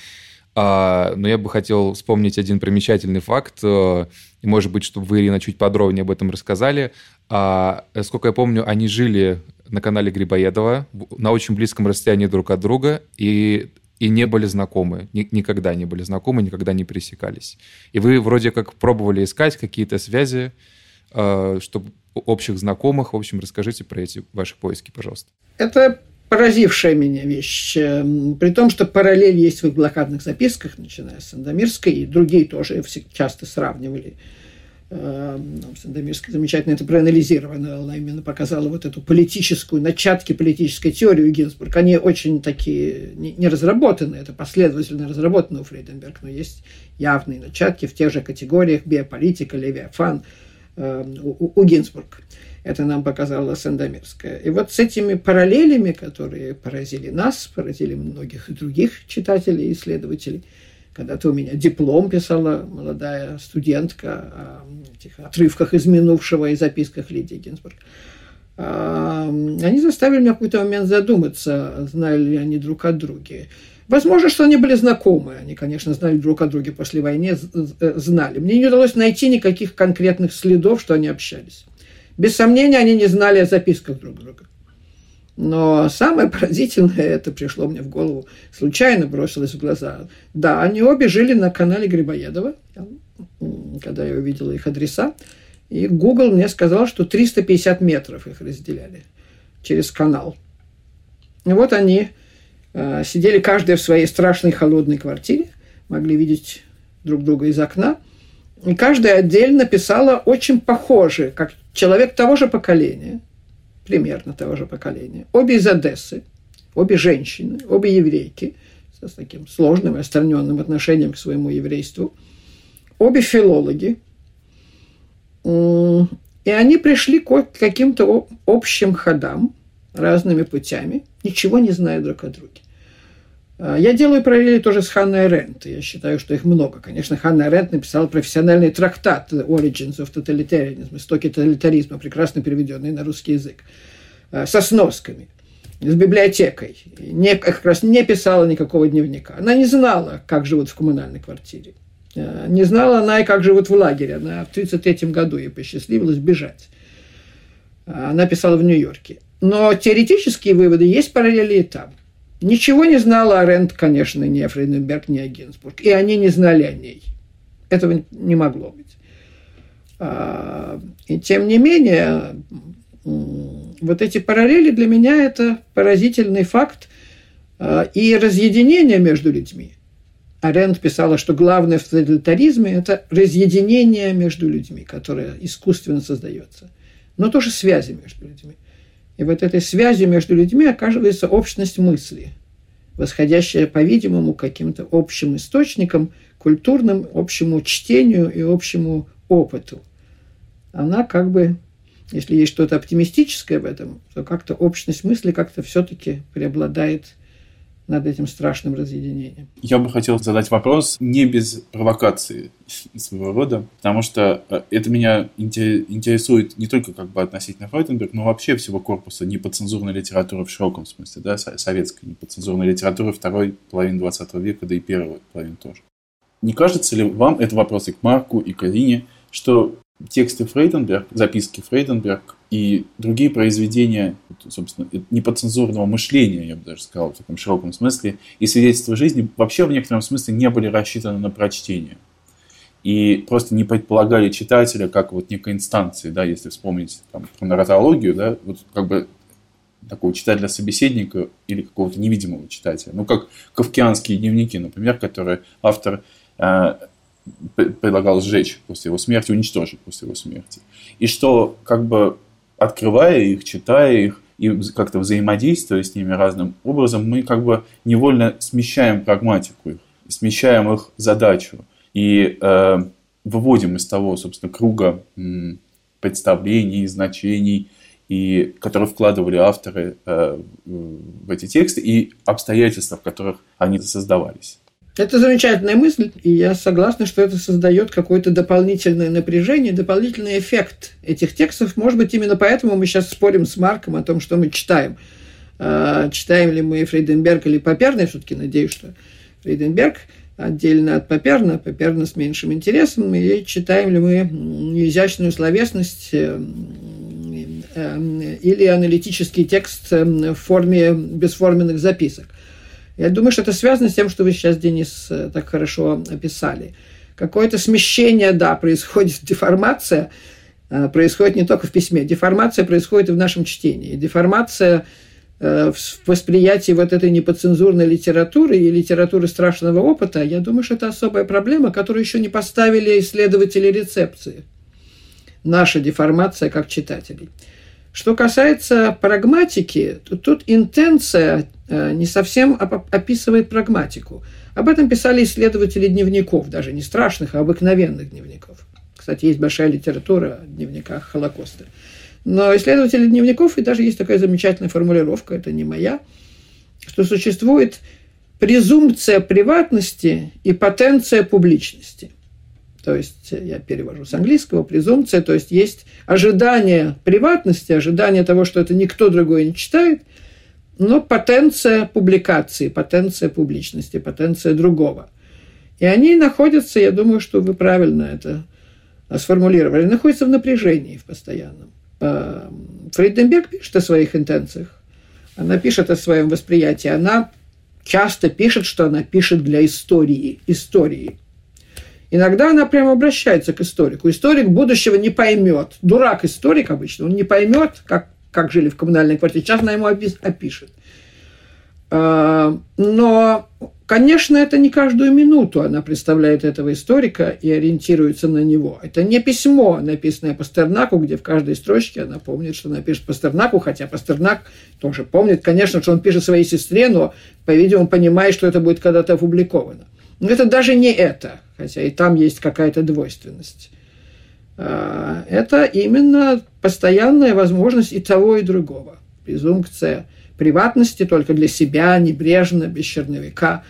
А, но я бы хотел вспомнить один примечательный факт, а, и, может быть, чтобы вы, Ирина, чуть подробнее об этом рассказали. А, сколько я помню, они жили на канале Грибоедова на очень близком расстоянии друг от друга, и и не были знакомы, ни, никогда не были знакомы, никогда не пересекались. И вы вроде как пробовали искать какие-то связи, э, чтобы общих знакомых. В общем, расскажите про эти ваши поиски, пожалуйста. Это поразившая меня вещь. Эм, при том, что параллель есть в их блокадных записках, начиная с Сандомирской, и другие тоже часто сравнивали Сандомирская замечательно это проанализировано, она именно показала вот эту политическую, начатки политической теории Гинзбург. Они очень такие не разработаны, это последовательно разработано у Фрейденберг, но есть явные начатки в тех же категориях биополитика, левиафан эм, у, у Гинзбург. Это нам показала Сандомирская. И вот с этими параллелями, которые поразили нас, поразили многих других читателей и исследователей – когда-то у меня диплом писала молодая студентка о этих отрывках из минувшего и записках Лидии Гинзбург. А, они заставили меня в какой-то момент задуматься, знали ли они друг о друге. Возможно, что они были знакомы. Они, конечно, знали друг о друге после войны, знали. Мне не удалось найти никаких конкретных следов, что они общались. Без сомнения, они не знали о записках друг друга. Но самое поразительное, это пришло мне в голову, случайно бросилось в глаза. Да, они обе жили на канале Грибоедова, когда я увидела их адреса. И Google мне сказал, что 350 метров их разделяли через канал. И вот они э, сидели каждая в своей страшной холодной квартире, могли видеть друг друга из окна. И каждая отдельно писала очень похоже, как человек того же поколения – примерно того же поколения. Обе из Одессы, обе женщины, обе еврейки с таким сложным и остраненным отношением к своему еврейству. Обе филологи. И они пришли к каким-то общим ходам, разными путями, ничего не зная друг о друге. А, я делаю параллели тоже с Ханной Рент. Я считаю, что их много. Конечно, Ханна Рент написала профессиональный трактат «Origins of Totalitarianism», «Истоки тоталитаризма», прекрасно переведенный на русский язык, а, со сносками, с библиотекой. Не, как раз не писала никакого дневника. Она не знала, как живут в коммунальной квартире. А, не знала она и как живут в лагере. Она в 1933 году ей посчастливилось бежать. Она писала в Нью-Йорке. Но теоретические выводы есть параллели и там – Ничего не знала о Рент, конечно, ни Фрейденберг, ни Гинзбург. И они не знали о ней. Этого не могло быть. А, и тем не менее, вот эти параллели для меня это поразительный факт а, и разъединение между людьми. Аренд писала, что главное в тоталитаризме – это разъединение между людьми, которое искусственно создается, но тоже связи между людьми. И вот этой связи между людьми оказывается общность мысли, восходящая, по-видимому, каким-то общим источникам, культурным, общему чтению и общему опыту. Она как бы, если есть что-то оптимистическое в этом, то как-то общность мысли как-то все-таки преобладает над этим страшным разъединением. Я бы хотел задать вопрос не без провокации [laughs] своего рода, потому что э, это меня интересует не только как бы относительно Фройденберг, но вообще всего корпуса неподцензурной литературы в широком смысле, да, советской неподцензурной литературы второй половины 20 века, да и первой половины тоже. Не кажется ли вам, это вопрос и к Марку, и к Арине, что тексты Фрейденберг, записки Фрейденберг и другие произведения, собственно, неподцензурного мышления, я бы даже сказал, в таком широком смысле, и свидетельства жизни вообще в некотором смысле не были рассчитаны на прочтение. И просто не предполагали читателя как вот некой инстанции, да, если вспомнить там, про нарратологию, да, вот как бы такого читателя-собеседника или какого-то невидимого читателя. Ну, как кавкианские дневники, например, которые автор э, предлагал сжечь после его смерти, уничтожить после его смерти. И что, как бы, открывая их, читая их, и как-то взаимодействуя с ними разным образом, мы как бы невольно смещаем прагматику их, смещаем их задачу и э, выводим из того, собственно, круга э, представлений, значений, и, которые вкладывали авторы э, в эти тексты и обстоятельства, в которых они создавались. Это замечательная мысль, и я согласна, что это создает какое-то дополнительное напряжение, дополнительный эффект этих текстов. Может быть, именно поэтому мы сейчас спорим с Марком о том, что мы читаем. А, читаем ли мы Фрейденберг или Паперна, я все-таки надеюсь, что Фрейденберг отдельно от Паперна, Паперна с меньшим интересом, и читаем ли мы изящную словесность э, э, или аналитический текст э, в форме бесформенных записок. Я думаю, что это связано с тем, что вы сейчас, Денис, э, так хорошо описали. Какое-то смещение, да, происходит, [laughs] деформация э, происходит не только в письме. Деформация происходит и в нашем чтении. Деформация э, в восприятии вот этой неподцензурной литературы и литературы страшного опыта, я думаю, что это особая проблема, которую еще не поставили исследователи рецепции. Наша деформация как читателей. Что касается прагматики, то тут интенция не совсем описывает прагматику. Об этом писали исследователи дневников, даже не страшных, а обыкновенных дневников. Кстати, есть большая литература о дневниках Холокоста. Но исследователи дневников, и даже есть такая замечательная формулировка, это не моя, что существует презумпция приватности и потенция публичности то есть я перевожу с английского, презумпция, то есть есть ожидание приватности, ожидание того, что это никто другой не читает, но потенция публикации, потенция публичности, потенция другого. И они находятся, я думаю, что вы правильно это сформулировали, находятся в напряжении в постоянном. А, Фрейденберг пишет о своих интенциях, она пишет о своем восприятии, она часто пишет, что она пишет для истории, истории – Иногда она прямо обращается к историку. Историк будущего не поймет. Дурак историк обычно, он не поймет, как, как жили в коммунальной квартире. Сейчас она ему опишет. А, но, конечно, это не каждую минуту она представляет этого историка и ориентируется на него. Это не письмо, написанное Пастернаку, где в каждой строчке она помнит, что она пишет Пастернаку, хотя Пастернак тоже помнит, конечно, что он пишет своей сестре, но, по-видимому, понимает, что это будет когда-то опубликовано. Но это даже не это, хотя и там есть какая-то двойственность. А, это именно постоянная возможность и того, и другого. Презумпция приватности только для себя, небрежно, без черновика,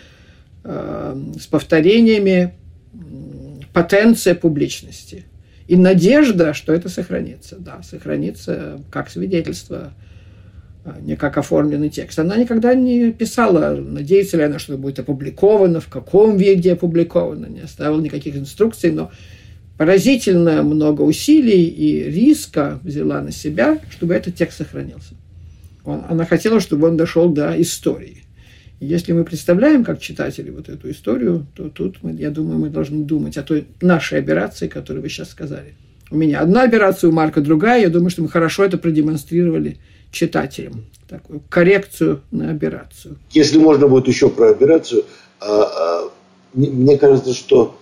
а, с повторениями, потенция публичности. И надежда, что это сохранится. Да, сохранится как свидетельство а, не как оформленный текст. Она никогда не писала, надеется ли она, что это будет опубликовано, в каком виде опубликовано, не оставила никаких инструкций, но поразительно много усилий и риска взяла на себя, чтобы этот текст сохранился. Она хотела, чтобы он дошел до истории. Если мы представляем как читатели вот эту историю, то тут, мы, я думаю, мы должны думать о той нашей операции, которую вы сейчас сказали. У меня одна операция, у Марка другая. Я думаю, что мы хорошо это продемонстрировали – читателям. Такую коррекцию на операцию. Если можно будет еще про операцию, а, а, мне кажется, что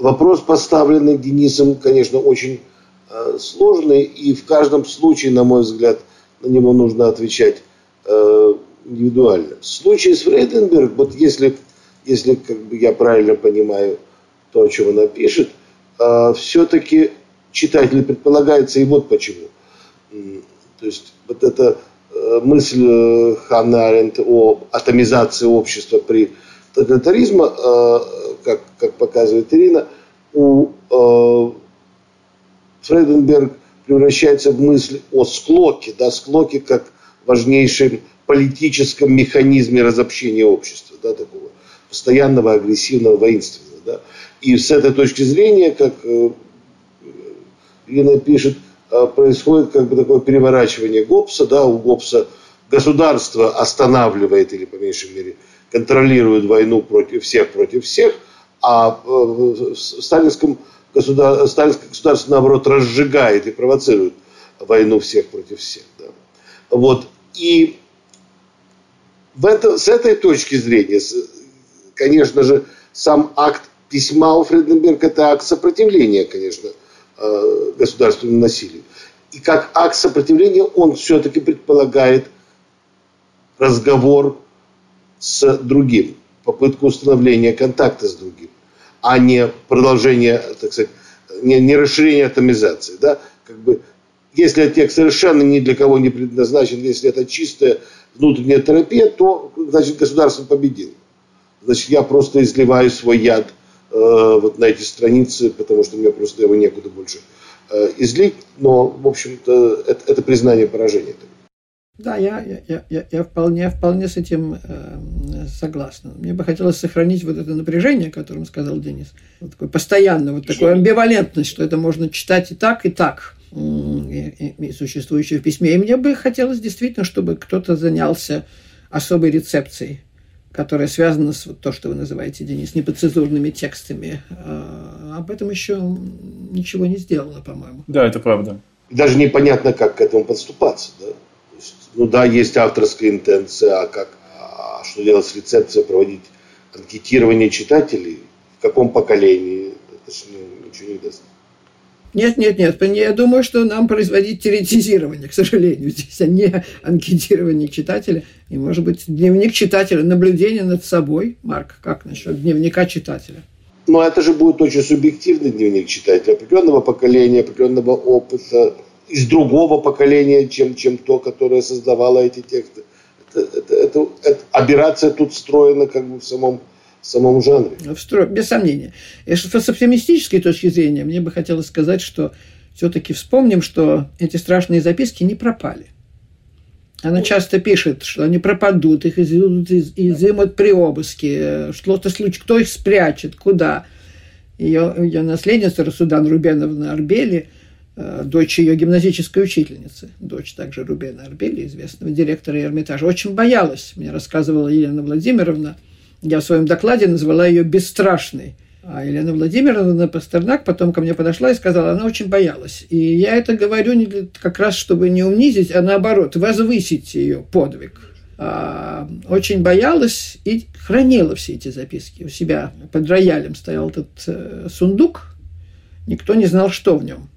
вопрос, поставленный Денисом, конечно, очень а, сложный, и в каждом случае, на мой взгляд, на него нужно отвечать индивидуально. В случае с Фрейденберг, вот если, если как бы я правильно понимаю то, о чем она пишет, все-таки читатель предполагается, и вот почему. То есть вот эта э, мысль э, Ханны Аренд о атомизации общества при тоталитаризме, э, как, как показывает Ирина, у Фрейденберг превращается в мысль о склоке, да, склоке как важнейшем политическом механизме разобщения общества, да, такого постоянного, агрессивного, воинственного. Да. И с этой точки зрения, как Ирина пишет, Э, происходит как бы такое переворачивание ГОПСа, да, у ГОПСа государство останавливает или, по меньшей мере, контролирует войну против всех против всех, а э, сталинском государ... сталинское государство, наоборот, разжигает и провоцирует войну всех против всех. Да. Вот. И в это, с этой точки зрения, конечно же, сам акт письма у Фрейденберга – это акт сопротивления, конечно, Э, государственному насилию. И как акт сопротивления он все-таки предполагает разговор с другим, попытку установления контакта с другим, а не продолжение, так сказать, не, не расширение атомизации. Да? Как бы, если текст совершенно ни для кого не предназначен, если это чистая внутренняя терапия, то значит государство победило. значит, я просто изливаю свой яд э, вот на эти страницы, потому что мне просто его некуда больше э, излить. Но, в общем-то, это, это признание поражения. Да, я, я, я, я вполне, вполне с этим э, согласна. Мне бы хотелось сохранить вот это напряжение, о котором сказал Денис. Вот такое постоянно, вот такую амбивалентность, что это можно читать и так, и так, и, и, и существующее в письме. И мне бы хотелось действительно, чтобы кто-то занялся особой рецепцией, которая связана с вот то, что вы называете, Денис, неподцензурными текстами. А, об этом еще ничего не сделано, по-моему. Да, это правда. Даже непонятно, как к этому подступаться, да? Ну да, есть авторская интенция, а как, а что делать с рецепцией, проводить анкетирование читателей, в каком поколении, это же ну, ничего не даст. Нет, нет, нет. Я думаю, что нам производить теоретизирование, к сожалению, здесь, а не анкетирование читателя. И, может быть, дневник читателя, наблюдение над собой. Марк, как насчет дневника читателя? Ну, это же будет очень субъективный дневник читателя, определенного поколения, определенного опыта, из другого поколения, чем, чем то, которое создавало эти тексты. Это, это, это, это, операция тут встроена как бы в самом, в самом жанре. Встро... Без сомнения. И с оптимистической точки зрения мне бы хотелось сказать, что все-таки вспомним, что эти страшные записки не пропали. Она часто пишет, что они пропадут, их изымут, изымут при обыске, что-то случится, кто их спрячет, куда. Ее, ее наследница Расудан Рубеновна Арбели – дочь ее гимназической учительницы, дочь также Рубена Арбели, известного директора Эрмитажа, очень боялась. Мне рассказывала Елена Владимировна, я в своем докладе назвала ее «бесстрашной». А Елена Владимировна Пастернак потом ко мне подошла и сказала, она очень боялась. И я это говорю не для, как раз, чтобы не унизить, а наоборот, возвысить ее подвиг. А, очень боялась и хранила все эти записки у себя. Под роялем стоял этот э, сундук, никто не знал, что в нем.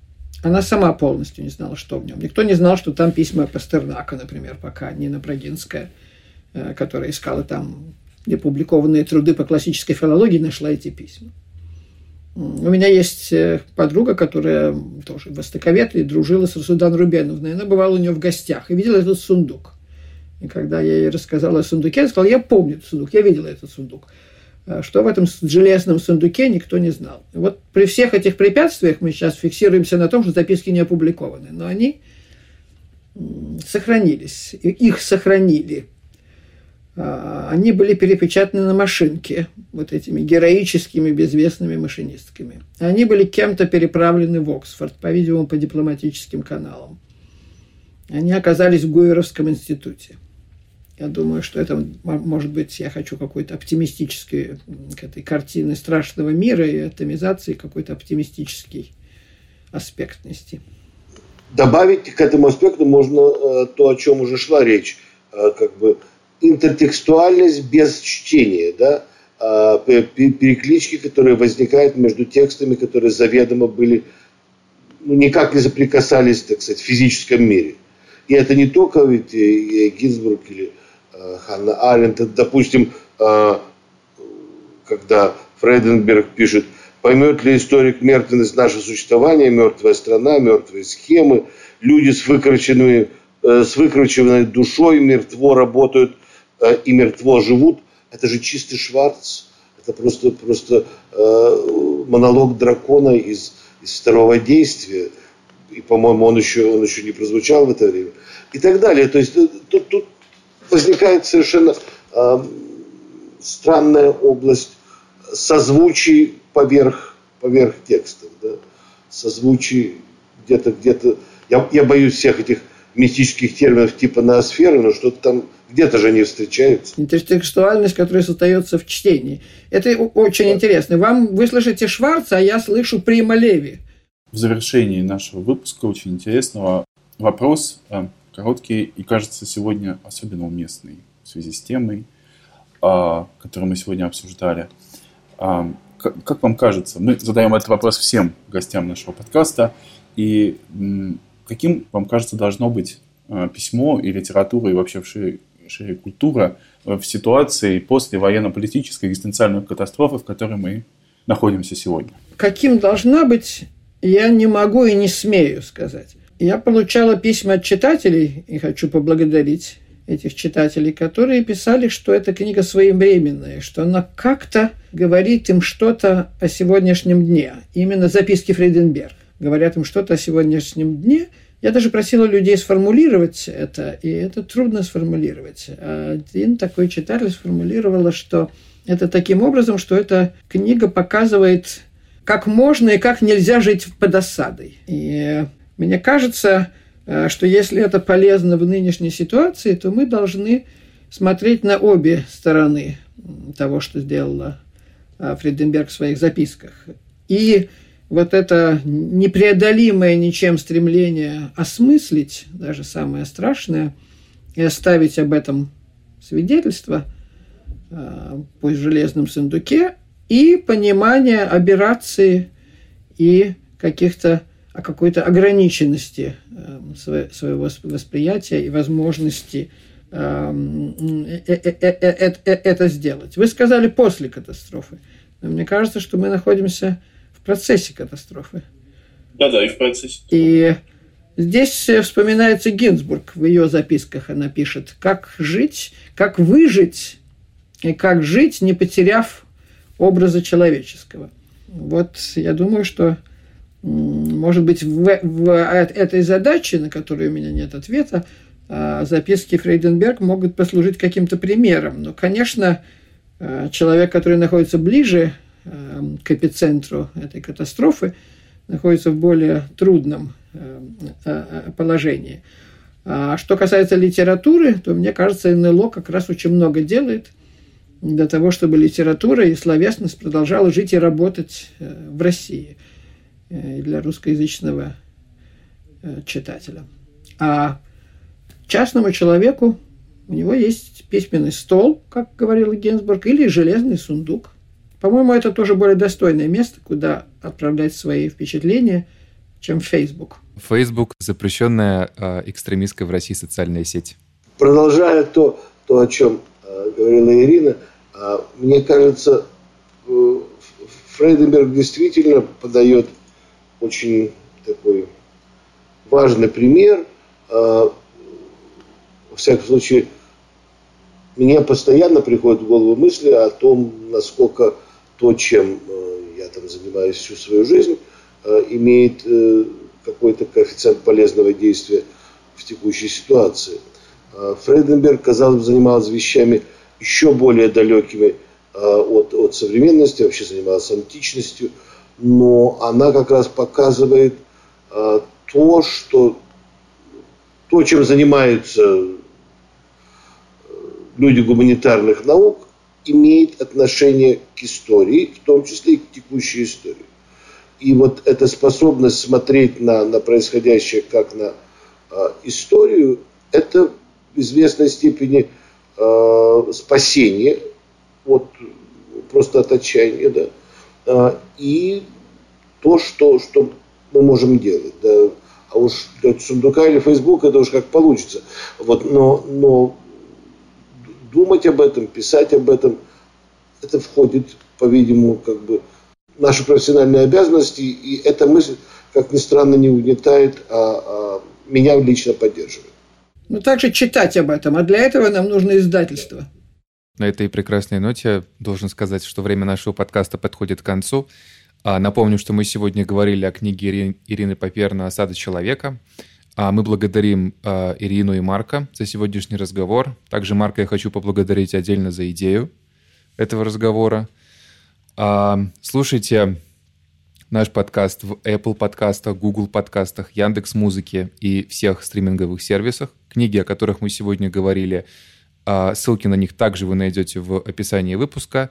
Она сама полностью не знала, что в нем. Никто не знал, что там письма Пастернака, например, пока Нина Брагинская, э, которая искала там опубликованные труды по классической филологии, нашла эти письма. У меня есть э, подруга, которая тоже востоковед и дружила с Расудан Рубеновной. Она бывала у нее в гостях и видела этот сундук. И когда я ей рассказала о сундуке, она сказала, я помню этот сундук, я видела этот сундук. А что в этом железном сундуке, никто не знал. Вот при всех этих препятствиях мы сейчас фиксируемся на том, что записки не опубликованы, но они сохранились, их сохранили. А, они были перепечатаны на машинке вот этими героическими безвестными машинистками. Они были кем-то переправлены в Оксфорд, по-видимому, по дипломатическим каналам. Они оказались в Гуеровском институте. Я думаю, что это, может быть, я хочу какой-то оптимистической к этой картины страшного мира и атомизации какой-то оптимистический аспект нести. Добавить к этому аспекту можно э, то, о чем уже шла речь, э, как бы интертекстуальность без чтения, да, э, переклички, которые возникают между текстами, которые заведомо были, ну, никак не соприкасались, так сказать, в физическом мире. И это не только ведь Гинзбург или Ханна Аренд, допустим, э, когда Фрейденберг пишет, поймет ли историк мертвенность нашего существования, мертвая страна, мертвые схемы, люди с выкрученной, э, с выкрученной душой мертво работают и мертво живут. Это же чистый Шварц. Это просто, просто монолог дракона из, из второго действия. И, по-моему, он еще, он еще не прозвучал в это время. И так далее. То есть тут, тут возникает совершенно э, странная область созвучий поверх, поверх текстов. Да? Созвучий где-то, где-то... Я, я боюсь всех этих мистических терминов типа ноосферы, но что-то там где-то же они встречаются. Интертекстуальность, которая создается в чтении. Это очень да. интересно. Вам вы слышите Шварца, а я слышу Прима Леви. В завершении нашего выпуска очень интересного вопрос э, короткий и кажется сегодня особенно уместный в связи с темой, а, которую мы сегодня обсуждали. А, как вам кажется, мы задаем этот вопрос всем гостям нашего подкаста, и каким, вам кажется, должно быть а, письмо и литература, и вообще шире, культура в ситуации после военно-политической экзистенциальной катастрофы, в которой мы находимся сегодня? Каким должна быть, я не могу и не смею сказать. Я получала письма от читателей, и хочу поблагодарить этих читателей, которые писали, что эта книга своевременная, что она как-то говорит им что-то о сегодняшнем дне. Именно записки Фрейденберг говорят им что-то о сегодняшнем дне. Я даже просила людей сформулировать это, и это трудно сформулировать. Один такой читатель сформулировал, что это таким образом, что эта книга показывает, как можно и как нельзя жить под осадой. И мне кажется, Э, что если это полезно в нынешней ситуации, то мы должны смотреть на обе стороны того, что сделала э, Фриденберг в своих записках. И вот это непреодолимое ничем стремление осмыслить, даже самое страшное, и оставить об этом свидетельство, э, пусть в железном сундуке, и понимание операции и каких-то о какой-то ограниченности эм, своего восприятия и возможности эм, э, э, э, это сделать. Вы сказали после катастрофы. Но мне кажется, что мы находимся в процессе катастрофы. Да, да, и в процессе. И здесь вспоминается Гинзбург в ее записках. Она пишет, как жить, как выжить и как жить, не потеряв образа человеческого. Вот я думаю, что может быть, в, в этой задаче, на которую у меня нет ответа, а, записки Фрейденберг могут послужить каким-то примером. Но, конечно, а, человек, который находится ближе а, к эпицентру этой катастрофы, находится в более трудном положении. А что касается литературы, то, мне кажется, НЛО как раз очень много делает для того, чтобы литература и словесность продолжала жить и работать э, в России – Э, для русскоязычного э, читателя. А частному человеку у него есть письменный стол, как говорил Генсбург, или железный сундук. По-моему, это тоже более достойное место, куда отправлять свои впечатления, чем Facebook. Facebook – запрещенная э, экстремистская в России социальная сеть. Продолжая то, то о чем э, говорила Ирина, э, мне кажется, э, Фрейденберг действительно подает очень такой важный пример. А, во всяком случае, мне постоянно приходят в голову мысли о том, насколько то, чем э, я там занимаюсь всю свою жизнь, э, имеет э, какой-то коэффициент полезного действия в текущей ситуации. А, Фрейденберг, казалось бы, занимался вещами еще более далекими от, от современности, вообще занимался античностью – но она как раз показывает э, то, что то, чем занимаются э, люди гуманитарных наук, имеет отношение к истории, в том числе и к текущей истории. И вот эта способность смотреть на, на происходящее как на э, историю, это в известной степени э, спасение от просто от отчаяния, да, и то, что, что мы можем делать. Да. А уж для сундука или фейсбука это уж как получится. Вот, но, но думать об этом, писать об этом, это входит, по-видимому, как бы в наши профессиональные обязанности, и эта мысль, как ни странно, не угнетает, а, а меня лично поддерживает. Ну, также читать об этом, а для этого нам нужно издательство. На этой прекрасной ноте должен сказать, что время нашего подкаста подходит к концу. А, напомню, что мы сегодня говорили о книге Ирины Поперна «Осада человека». А, мы благодарим а, Ирину и Марка за сегодняшний разговор. Также Марка я хочу поблагодарить отдельно за идею этого разговора. Слушайте наш подкаст в Apple подкастах, Google подкастах, Яндекс Музыке и всех стриминговых сервисах. Книги, о которых мы сегодня говорили – ссылки на них также вы найдете в описании выпуска.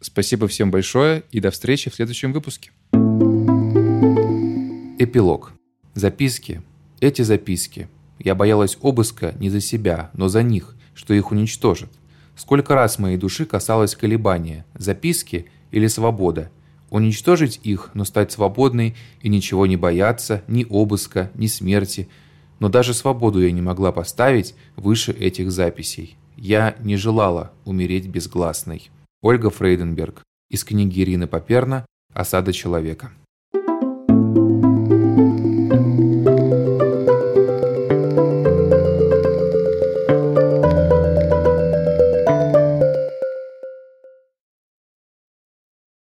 Спасибо всем большое и до встречи в следующем выпуске. Эпилог. Записки. Эти записки. Я боялась обыска не за себя, но за них, что их уничтожат. Сколько раз моей души касалось колебания, записки или свобода. Уничтожить их, но стать свободной и ничего не бояться, ни обыска, ни смерти – но даже свободу я не могла поставить выше этих записей. Я не желала умереть безгласной. Ольга Фрейденберг из книги Ирины Поперна «Осада человека».